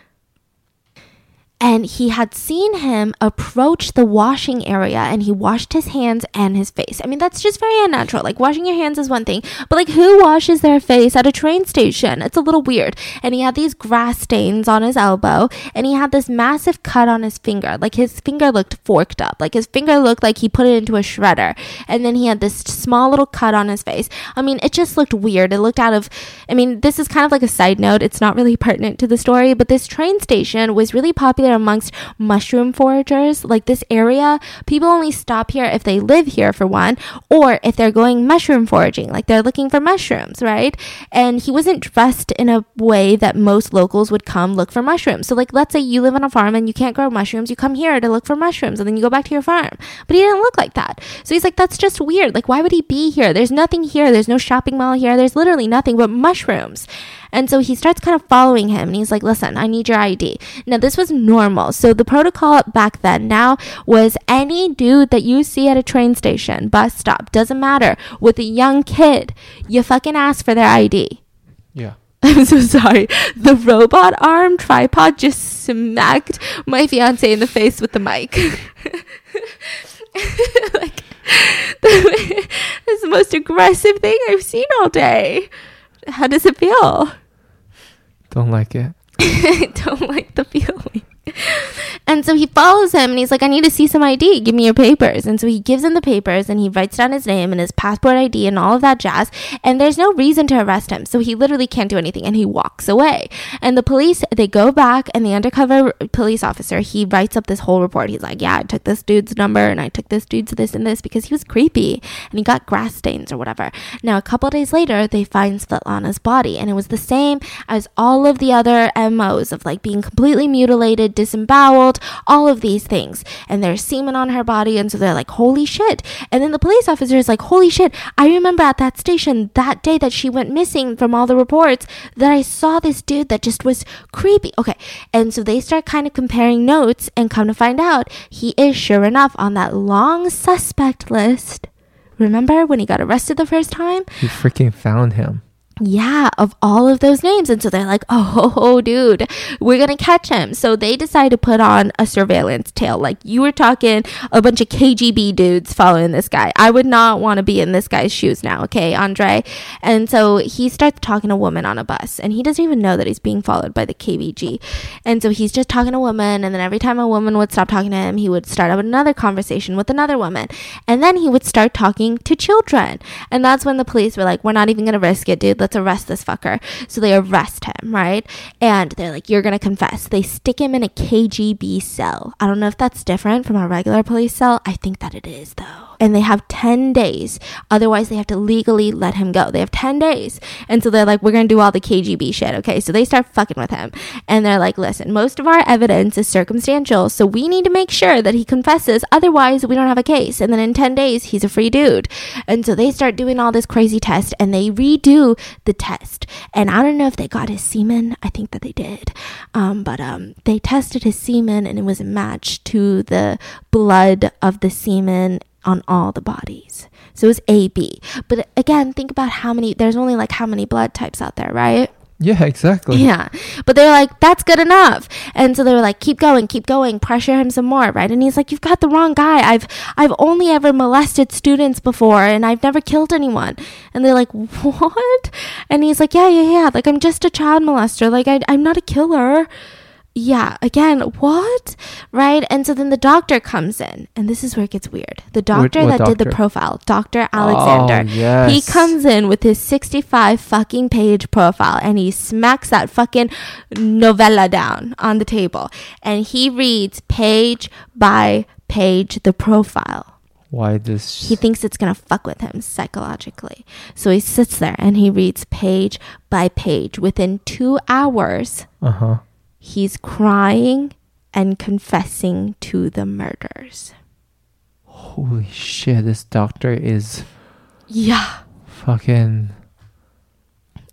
and he had seen him approach the washing area and he washed his hands and his face. I mean, that's just very unnatural. Like, washing your hands is one thing, but like, who washes their face at a train station? It's a little weird. And he had these grass stains on his elbow and he had this massive cut on his finger. Like, his finger looked forked up. Like, his finger looked like he put it into a shredder. And then he had this small little cut on his face. I mean, it just looked weird. It looked out of, I mean, this is kind of like a side note. It's not really pertinent to the story, but this train station was really popular amongst mushroom foragers. Like this area, people only stop here if they live here for one, or if they're going mushroom foraging, like they're looking for mushrooms, right? And he wasn't dressed in a way that most locals would come look for mushrooms. So like let's say you live on a farm and you can't grow mushrooms, you come here to look for mushrooms and then you go back to your farm. But he didn't look like that. So he's like, that's just weird. Like why would he be here? There's nothing here. There's no shopping mall here. There's literally nothing but mushrooms. And so he starts kind of following him and he's like, listen, I need your ID. Now, this was normal. So the protocol back then now was any dude that you see at a train station, bus stop, doesn't matter, with a young kid, you fucking ask for their ID. Yeah. [LAUGHS] I'm so sorry. The robot arm tripod just smacked my fiance in the face with the mic. [LAUGHS] like, [LAUGHS] that's the most aggressive thing I've seen all day. How does it feel? Don't like it. [LAUGHS] Don't like the feeling. [LAUGHS] And so he follows him and he's like, I need to see some ID. Give me your papers. And so he gives him the papers and he writes down his name and his passport ID and all of that jazz. And there's no reason to arrest him. So he literally can't do anything and he walks away. And the police, they go back and the undercover police officer, he writes up this whole report. He's like, Yeah, I took this dude's number and I took this dude's this and this because he was creepy and he got grass stains or whatever. Now, a couple days later, they find Svetlana's body and it was the same as all of the other MOs of like being completely mutilated, disemboweled, all of these things. And there's semen on her body. And so they're like, holy shit. And then the police officer is like, holy shit. I remember at that station that day that she went missing from all the reports that I saw this dude that just was creepy. Okay. And so they start kind of comparing notes and come to find out he is sure enough on that long suspect list. Remember when he got arrested the first time? You freaking found him. Yeah, of all of those names. And so they're like, [LAUGHS] oh, dude, we're going to catch him. So they decide to put on a surveillance tail. Like you were talking a bunch of KGB dudes following this guy. I would not want to be in this guy's shoes now, okay, Andre? And so he starts talking to a woman on a bus and he doesn't even know that he's being followed by the KGB. And so he's just talking to a woman. And then every time a woman would stop talking to him, he would start up another conversation with another woman. And then he would start talking to children. And that's when the police were like, we're not even going to risk it, dude. Let's arrest this fucker. So they arrest him, right? And they're like, you're going to confess. They stick him in a KGB cell. I don't know if that's different from a regular police cell. I think that it is, though. And they have 10 days. Otherwise, they have to legally let him go. They have 10 days. And so they're like, we're going to do all the KGB shit. Okay. So they start fucking with him. And they're like, listen, most of our evidence is circumstantial. So we need to make sure that he confesses. Otherwise, we don't have a case. And then in 10 days, he's a free dude. And so they start doing all this crazy test and they redo the test. And I don't know if they got his semen. I think that they did. Um, but um, they tested his semen and it was a match to the blood of the semen on all the bodies. So it was AB. But again, think about how many, there's only like how many blood types out there, right? Yeah, exactly. Yeah. But they're like, that's good enough. And so they were like, keep going, keep going, pressure him some more, right? And he's like, You've got the wrong guy. I've I've only ever molested students before and I've never killed anyone. And they're like, What? And he's like, Yeah, yeah, yeah. Like I'm just a child molester. Like I I'm not a killer. Yeah, again, what? Right? And so then the doctor comes in, and this is where it gets weird. The doctor what that did the profile, Dr. Alexander, Oh, yes. he comes in with his 65 fucking page profile and he smacks that fucking novella down on the table. And he reads page by page the profile. Why this? He thinks it's going to fuck with him psychologically. So he sits there and he reads page by page. Within two hours, uh huh. He's crying and confessing to the murders. Holy shit! This doctor is Yeah. fucking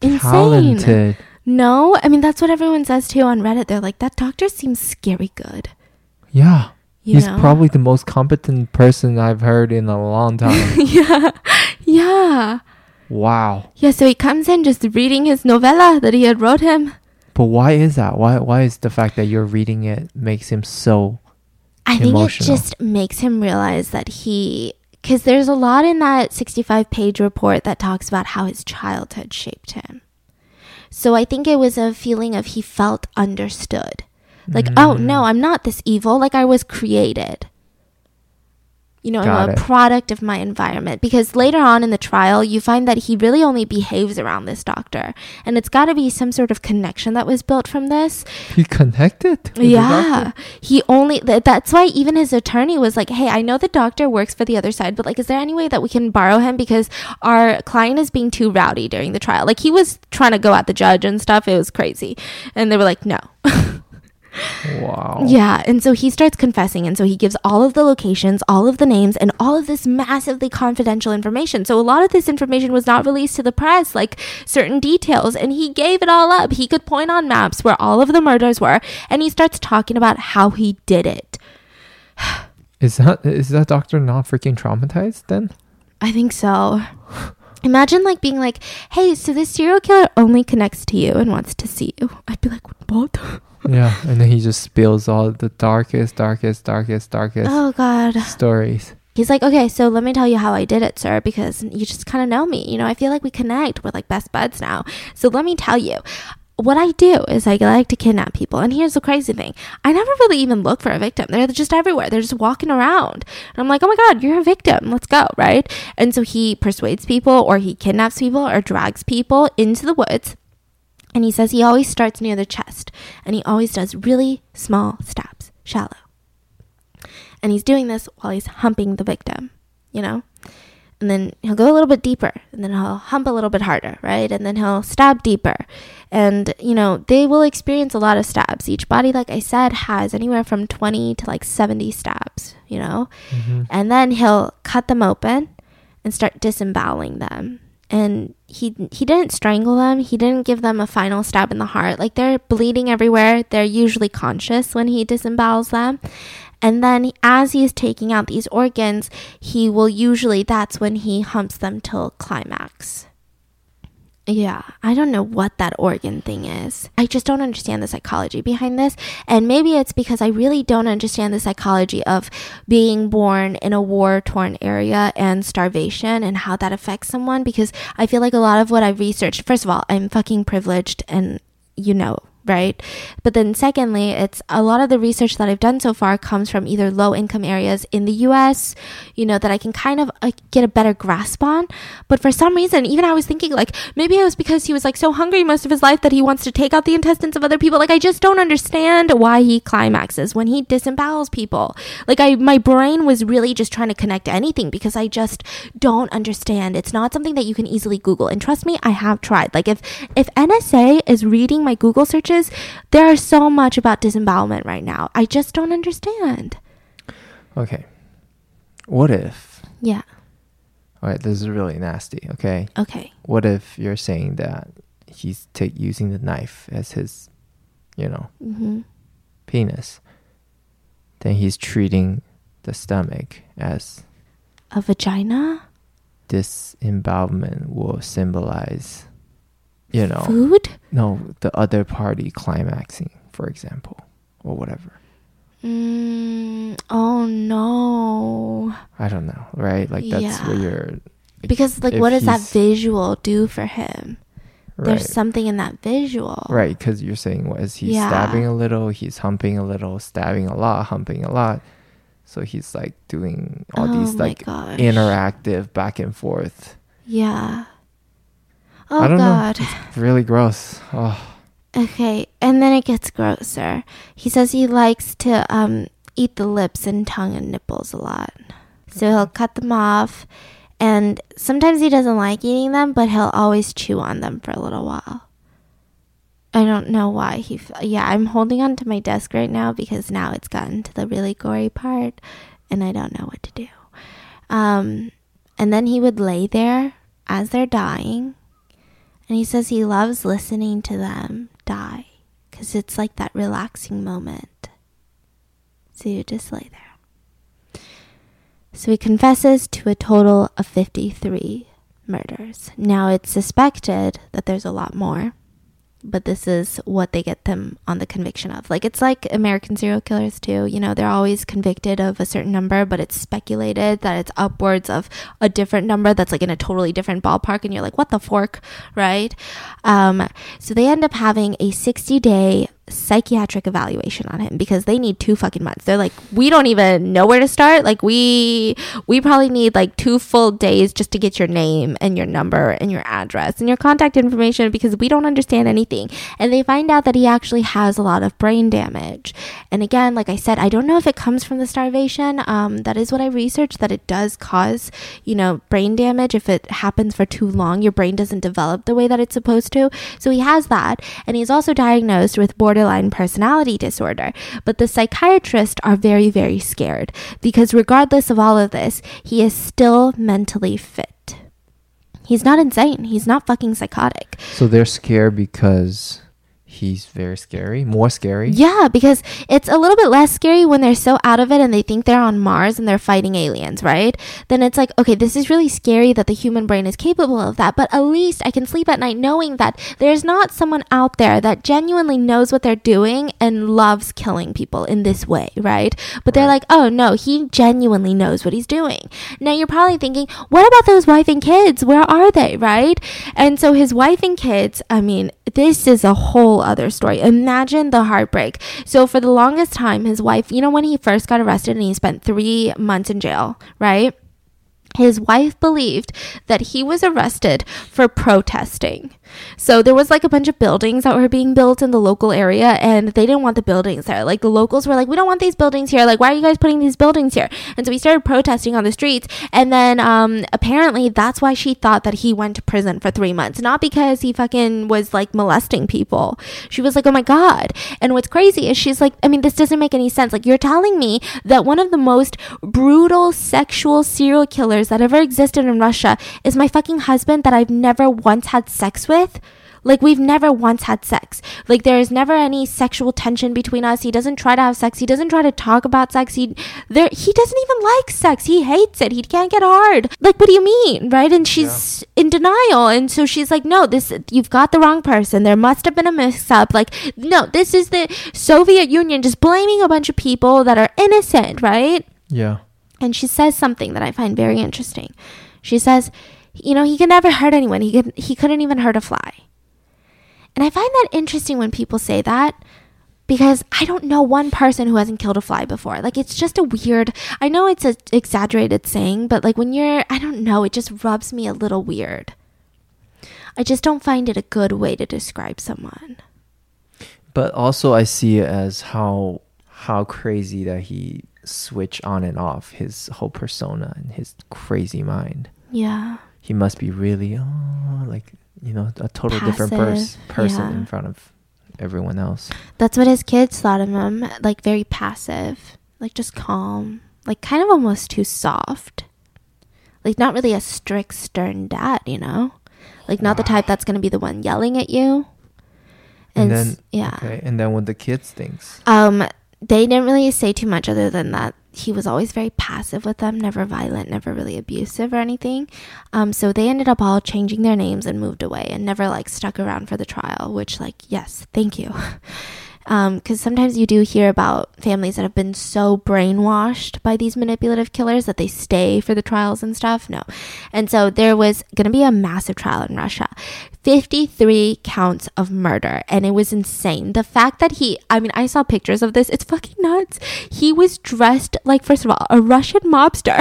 Insane. talented. No, I mean, that's what everyone says too on Reddit. They're like, that doctor seems scary good. Yeah. You He's know? probably the most competent person I've heard in a long [LAUGHS] time. yeah. Yeah. wow. Yeah, so he comes in just reading his novella that he had wrote him. But why is that? Why why is the fact that you're reading it makes him so I think Emotional. it just makes him realize that he because there's a lot in that 65 page report that talks about how his childhood shaped him. So I think it was a feeling of he felt understood. Like, oh Mm. no, I'm not this evil. Like I was created. You know, Got I'm a it. product of my environment. Because later on in the trial, you find that he really only behaves around this doctor. And it's got to be some sort of connection that was built from this. he connected? Yeah. He only, th- that's why even his attorney was like, hey, I know the doctor works for the other side, but like, is there any way that we can borrow him? Because our client is being too rowdy during the trial. Like, he was trying to go at the judge and stuff. It was crazy. And they were like, no. Wow. Yeah, and so he starts confessing, and so he gives all of the locations, all of the names, and all of this massively confidential information. So a lot of this information was not released to the press, like certain details, and he gave it all up. He could point on maps where all of the murders were, and he starts talking about how he did it. Is that is that doctor not freaking traumatized then? I think so. [LAUGHS] Imagine like being like, "Hey, so this serial killer only connects to you and wants to see you." [LAUGHS] I'd be like, "What?" [LAUGHS] Yeah. And then he just spills all the darkest, darkest, darkest, darkest Oh God. stories. He's like, okay, so let me tell you how I did it, sir, because you just kind of know me. You know, I feel like we connect. We're like best buds now. So let me tell you. What I do is I like to kidnap people. And here's the crazy thing I never really even look for a victim. They're just everywhere. They're just walking around. And I'm like, oh my God, you're a victim. Let's go. Right. And so he persuades people or he kidnaps people or drags people into the woods. And he says he always starts near the chest and he always does really small stabs, shallow. And he's doing this while he's humping the victim, you know? And then he'll go a little bit deeper and then he'll hump a little bit harder, right? And then he'll stab deeper. And, you know, they will experience a lot of stabs. Each body, like I said, has anywhere from 20 to like 70 stabs, you know? Mm-hmm. And then he'll cut them open and start disemboweling them. And he he didn't strangle them. He didn't give them a final stab in the heart. Like they're bleeding everywhere. They're usually conscious when he disembowels them. And then as he's taking out these organs, he will usually that's when he humps them till climax. Yeah, I don't know what that organ thing is. I just don't understand the psychology behind this. And maybe it's because I really don't understand the psychology of being born in a war torn area and starvation and how that affects someone. Because I feel like a lot of what I've researched, first of all, I'm fucking privileged and you know, right? But then secondly, it's a lot of the research that I've done so far comes from either low income areas in the US, you know, that I can kind of uh, get a better grasp on. But for some reason, even I was thinking like maybe it was because he was like so hungry most of his life that he wants to take out the intestines of other people. Like I just don't understand why he climaxes when he disembowels people. Like I my brain was really just trying to connect anything because I just don't understand. It's not something that you can easily Google. And trust me, I have tried. Like if if NSA is reading my Google searches, there are so much about disembowelment right now. I just don't understand. Okay. What if? Yeah. All right, this is really nasty. Okay. Okay. What if you're saying that he's ta- using the knife as his, you know, hmm penis? Then he's treating the stomach as A vagina? disembowelment will symbolize, you know, Food? no, the other party climaxing, for example, or whatever. Mm, oh no. I don't know, right? Like that's Yeah. where you're. Because like what does that visual do for him? there's something in that visual. Right, because you're saying what is he Yeah. stabbing a little, he's humping a little, stabbing a lot, humping a lot. So he's like doing all Oh these like gosh. interactive back and forth. Yeah. Oh I don't god. know. It's really gross. Oh, Okay, and then it gets grosser. He says he likes to um eat the lips and tongue and nipples a lot. So he'll cut them off and sometimes he doesn't like eating them, but he'll always chew on them for a little while. I don't know why he f- yeah, I'm holding on to my desk right now because now it's gotten to the really gory part and I don't know what to do. Um and then he would lay there as they're dying and he says he loves listening to them die because it's like that relaxing moment. So you just lay there. So he confesses to a total of 53 murders. Now it's suspected that there's a lot more, but this is what they get them on the conviction of. Like it's like American serial killers too. You know, they're always convicted of a certain number, but it's speculated that it's upwards of a different number that's like in a totally different ballpark, and you're like, what the fork, right? Um, so they end up having a 60 day psychiatric evaluation on him because they need two fucking months. They're like, we don't even know where to start. Like we we probably need like two full days just to get your name and your number and your address and your contact information because we don't understand anything. And they find out that he actually has a lot of brain damage. And again, like I said, I don't know if it comes from the starvation. Um, that is what I researched that it does cause, you know, brain damage if it happens for too long. Your brain doesn't develop the way that it's supposed to. So he has that, and he's also diagnosed with borderline personality disorder. But the psychiatrists are very, very scared because regardless of all of this, he is still mentally fit. He's not insane. He's not fucking psychotic. so they're scared because he's very scary, more scary. Yeah, because it's a little bit less scary when they're so out of it and they think they're on Mars and they're fighting aliens, right? Then it's like, okay, this is really scary that the human brain is capable of that, but at least I can sleep at night knowing that there's not someone out there that genuinely knows what they're doing and loves killing people in this way, right? But they're Right. like, oh no, he genuinely knows what he's doing. Now you're probably thinking, what about those wife and kids? Where are they, right? And so his wife and kids, I mean, this is a whole other story. Imagine the heartbreak. So for the longest time, his wife, you know, when he first got arrested and he spent three months in jail, right? His wife believed that he was arrested for protesting. So there was like a bunch of buildings that were being built in the local area and they didn't want the buildings there. Like the locals were like, we don't want these buildings here. Like, why are you guys putting these buildings here? And so we started protesting on the streets. And then um, apparently that's why she thought that he went to prison for three months. Not because he fucking was like molesting people. She was like, oh my God. And what's crazy is she's like, I mean, this doesn't make any sense. Like, you're telling me that one of the most brutal sexual serial killers that ever existed in Russia is my fucking husband that I've never once had sex with? Like we've never once had sex. Like there is never any sexual tension between us. He doesn't try to have sex. He doesn't try to talk about sex. He there he doesn't even like sex. He hates it. He can't get hard. Like what do you mean? Right? And she's in denial. And so she's like, "No, this you've got the wrong person. There must have been a mix up. Like no, this is the Soviet Union just blaming a bunch of people that are innocent, right?" Yeah. and she says something that I find very interesting. She says, "You know, he could never hurt anyone. He could he couldn't even hurt a fly." And I find that interesting when people say that because I don't know one person who hasn't killed a fly before. Like it's just a weird. I know it's an exaggerated saying, but like when you're I don't know, it just rubs me a little weird. I just don't find it a good way to describe someone. But also I see it as how how crazy that he switch on and off his whole persona and his crazy mind. Yeah. He must be really oh like you know a total different pers- person yeah. in front of everyone else. That's what his kids thought of him. Like very passive, like just calm, like kind of almost too soft. Like not really a strict, stern dad, you know? Like not the type that's gonna be the one yelling at you. And, s- then yeah. okay, and then what the kids thinks. Um, they didn't really say too much other than that he was always very passive with them, never violent, never really abusive or anything. Um, so they ended up all changing their names and moved away and never like stuck around for the trial, which like, yes, thank you. [LAUGHS] Um, because sometimes you do hear about families that have been so brainwashed by these manipulative killers that they stay for the trials and stuff. No. And so there was going to be a massive trial in Russia. 53 counts of murder and it was insane. The fact that he, I mean, I saw pictures of this, it's fucking nuts. He was dressed like, first of all, a Russian mobster.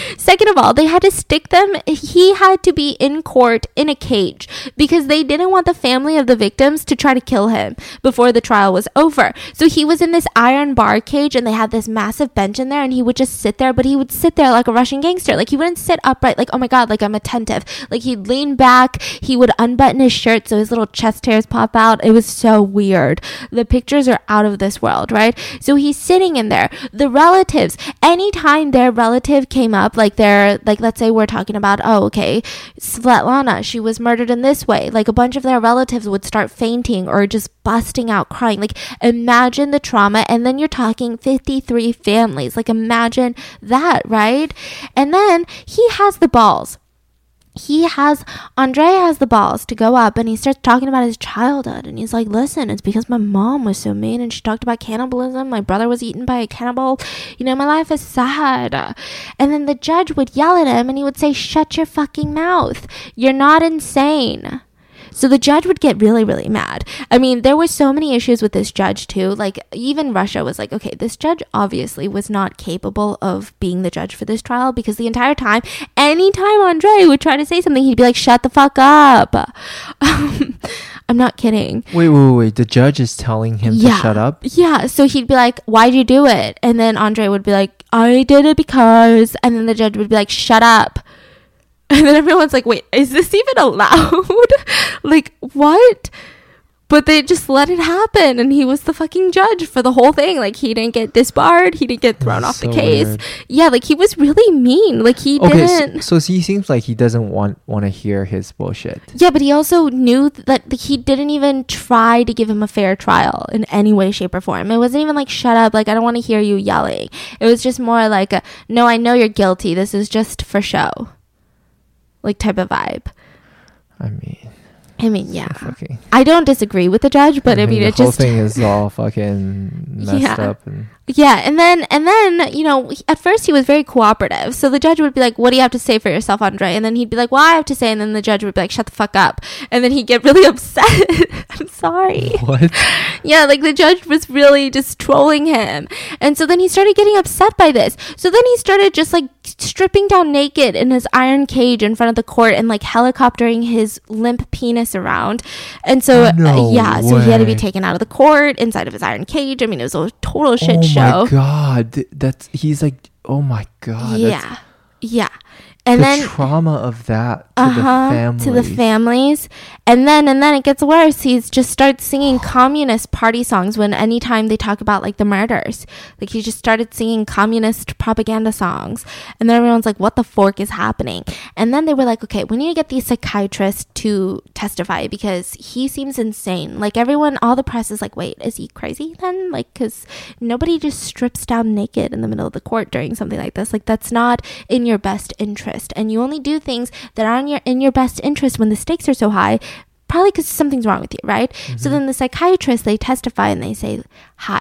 [LAUGHS] Second of all, they had to stick them, he had to be in court in a cage because they didn't want the family of the victims to try to kill him before the trial was over. So he was in this iron bar cage and they had this massive bench in there and he would just sit there, but he would sit there like a Russian gangster. Like he wouldn't sit upright, like, oh my God, like I'm attentive. Like he'd lean back, he would unbutton his shirt so his little chest hairs pop out. It was so weird. The pictures are out of this world, right? So he's sitting in there. The relatives, anytime their relative came up, like they're like let's say we're talking about, oh, okay, Svetlana, she was murdered in this way. Like a bunch of their relatives would start fainting or just busting out crying. Like imagine the trauma and then you're talking 53 families. Like imagine that, right? And then he has the balls he has Andre has the balls to go up and he starts talking about his childhood and he's like, "Listen, it's because my mom was so mean and she talked about cannibalism. My brother was eaten by a cannibal. You know, my life is sad." And then the judge would yell at him and he would say, "Shut your fucking mouth. You're not insane." So the judge would get really, really mad. I mean, there were so many issues with this judge too. Like even Russia was like, okay, this judge obviously was not capable of being the judge for this trial because the entire time, anytime Andre would try to say something, he'd be like, shut the fuck up. [LAUGHS] Um, I'm not kidding. Wait, wait, wait. The judge is telling him Yeah. to shut up? Yeah, so he'd be like, "Why'd you do it?" And then Andre would be like, "I did it because," and then the judge would be like, "Shut up." [LAUGHS] And then everyone's like, "Wait, is this even allowed?" [LAUGHS] like, what? But they just let it happen, and he was the fucking judge for the whole thing. Like, he didn't get disbarred, he didn't get thrown off the case. weird. Yeah, like he was really mean. Like he Okay, didn't. so, so he seems like he doesn't want want to hear his bullshit. Yeah, but he also knew that he didn't even try to give him a fair trial in any way, shape, or form. It wasn't even like, shut up, like, I don't want to hear you yelling. It was just more like, a, no, I know you're guilty. This is just for show. Like, type of vibe. I mean, I mean, yeah. fucking. I don't disagree with the judge, but I mean, the it whole just. thing is all fucking messed Yeah. up. And Yeah, and then and then you know at first he was very cooperative. So the judge would be like, "What do you have to say for yourself, Andre?" And then he'd be like, "Well, I have to say," and then the judge would be like, "Shut the fuck up," and then he'd get really [LAUGHS] upset. [LAUGHS] I'm sorry. what? [LAUGHS] Yeah, like the judge was really just trolling him. And so then he started getting upset by this. So then he started just like stripping down naked in his iron cage in front of the court and like helicoptering his limp penis around. And so, uh, No yeah, so he had to be taken out of the court inside of his iron cage. I mean, it was a total shit oh show. my god, that's he's like, oh my god, yeah. Yeah. And the then trauma of that to uh-huh, the family. to the families. and then and then it gets worse. He just starts singing [GASPS] communist party songs when anytime they talk about like the murders. Like he just started singing communist propaganda songs. And then everyone's like what the fork is happening? And then they were like okay we need to get the psychiatrist to testify because he seems insane. Like everyone all the press is like wait is he crazy then? Like because nobody just strips down naked in the middle of the court during something like this. Like that's not in your best interest and you only do things that are in your in your best interest when the stakes are so high probably because something's wrong with you right so then the psychiatrist, they testify and they say hi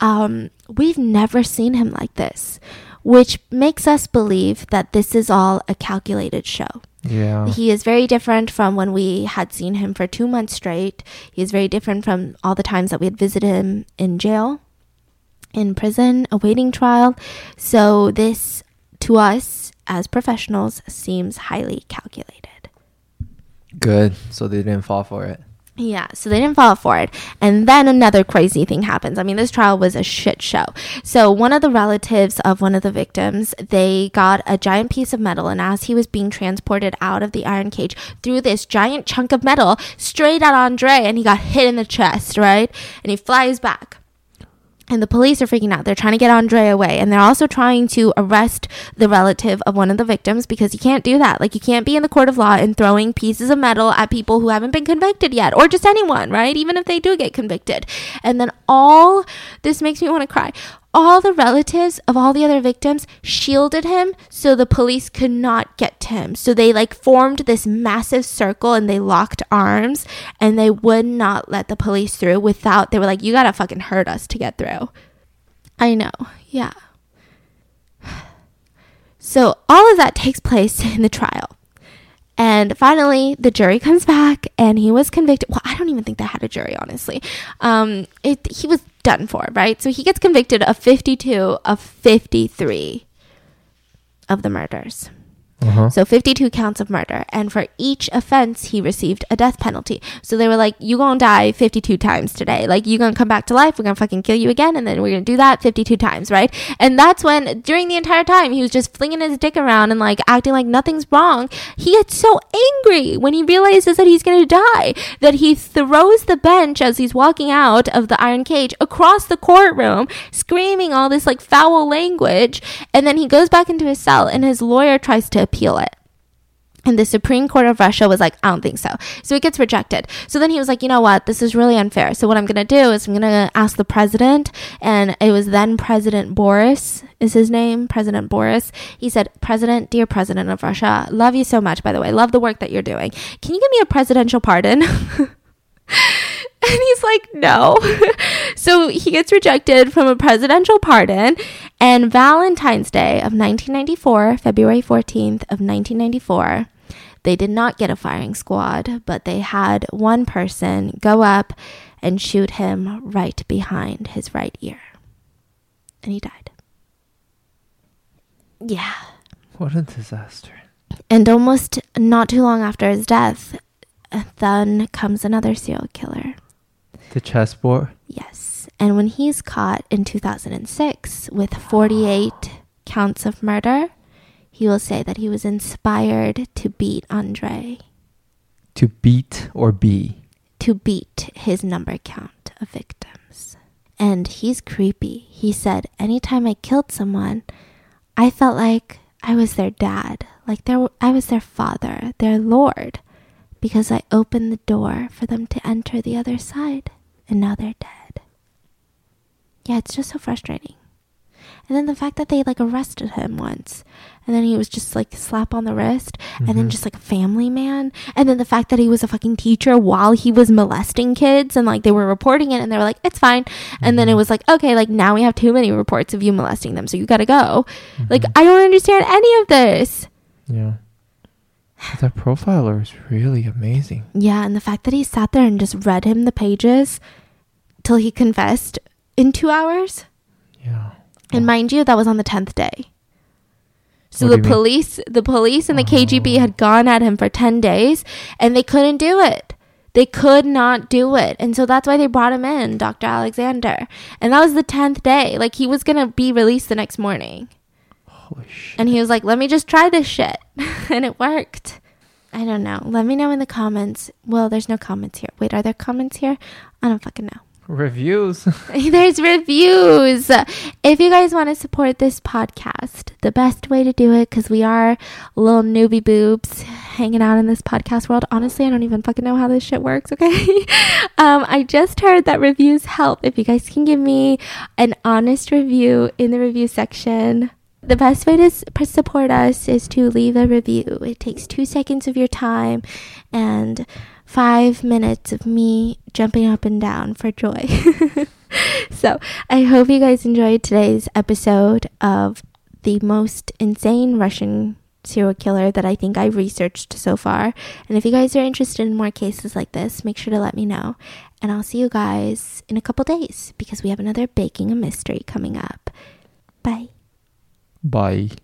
um, we've never seen him like this which makes us believe that this is all a calculated show yeah. he is very different from when we had seen him for two months straight. He is very different from all the times that we had visited him in jail, in prison, awaiting trial. So, this to us as professionals seems highly calculated. Good. So they didn't fall for it. Yeah, so they didn't fall for it. And then another crazy thing happens. I mean, this trial was a shit show. So one of the relatives of one of the victims, they got a giant piece of metal and as he was being transported out of the iron cage, threw this giant chunk of metal straight at Andre and he got hit in the chest, right? And he flies back. And the police are freaking out. They're trying to get Andre away. And they're also trying to arrest the relative of one of the victims because you can't do that. Like, you can't be in the court of law and throwing pieces of metal at people who haven't been convicted yet, or just anyone, right? Even if they do get convicted. And then all this makes me want to cry. All the relatives of all the other victims shielded him so the police could not get to him. So they like formed this massive circle and they locked arms and they would not let the police through without, they were like, you gotta fucking hurt us to get through. I know. Yeah. [SIGHS] So all of that takes place [LAUGHS] in the trial. And finally, the jury comes back and he was convicted. Well, I don't even think they had a jury, honestly. Um, it, he was done for, right? So he gets convicted of 52 of 53 of the murders. Uh-huh. So 52 counts of murder. And for each offense, he received a death penalty. So they were like, you gonna die 52 times today. Like, you gonna come back to life. We're gonna fucking kill you again. And then we're gonna do that 52 times, right? And that's when, during the entire time, he was just flinging his dick around and like acting like nothing's wrong. He gets so angry when he realizes that he's gonna die that he throws the bench as he's walking out of the iron cage across the courtroom, screaming all this like foul language. And then he goes back into his cell and his lawyer tries to appeal it. And the Supreme Court of Russia was like, I don't think so. So it gets rejected. So then he was like, you know what? This is really unfair. So what I'm going to do is I'm going to ask the president. And it was then President Boris is his name. President Boris. He said, President, dear President of Russia, love you so much, by the way. Love the work that you're doing. Can you give me a presidential pardon? [LAUGHS] [LAUGHS] And he's like, no. [LAUGHS] so he gets rejected from a presidential pardon. And Valentine's Day of 1994, February 14th of 1994, they did not get a firing squad, but they had one person go up and shoot him right behind his right ear. And he died. Yeah. What a disaster. And almost not too long after his death, then comes another serial killer. The chessboard. Yes. And when he's caught in 2006 with 48 counts of murder, he will say that he was inspired to beat Andre, To beat or be. to beat his number count of victims. And he's creepy. He said, anytime I killed someone, I felt like I was their dad, like their, I was their father, their lord, because I opened the door for them to enter the other side, and now they're dead. Yeah, it's just so frustrating. And then the fact that they like arrested him once, and then he was just like slap on the wrist, and then Mhm. just like a family man, and then the fact that he was a fucking teacher while he was molesting kids, and like they were reporting it, and they were like, it's fine, and then it Mhm. was like, okay, like now we have too many reports of you molesting them, so you gotta go. Like Mhm. I don't understand any of this. yeah. That profiler is really amazing. Yeah, and the fact that he sat there and just read him the pages till he confessed in two hours. Yeah. And mind you, that was on the tenth day. So What the you mean? police, the police and the KGB Oh. had gone at him for ten days, and they couldn't do it. They could not do it, and so that's why they brought him in, Dr. Alexander. And that was the tenth day. Like he was gonna be released the next morning, Holy and he was like, "Let me just try this shit," [LAUGHS] and it worked. I don't know. Let me know in the comments. Well, there's no comments here. Wait, are there comments here? I don't fucking know. Reviews. [LAUGHS] [LAUGHS] There's reviews. If you guys want to support this podcast, the best way to do it, because we are little newbie boobs hanging out in this podcast world. Honestly, I don't even fucking know how this shit works, okay? um, I just heard that reviews help. If you guys can give me an honest review in the review section, the best way to support us is to leave a review. It takes two seconds of your time and five minutes of me jumping up and down for joy. [LAUGHS] so I hope you guys enjoyed today's episode of the most insane Russian serial killer that I think I've researched so far. And if you guys are interested in more cases like this, make sure to let me know. And I'll see you guys in a couple days because we have another Baking a Mystery coming up. Bye. Bye.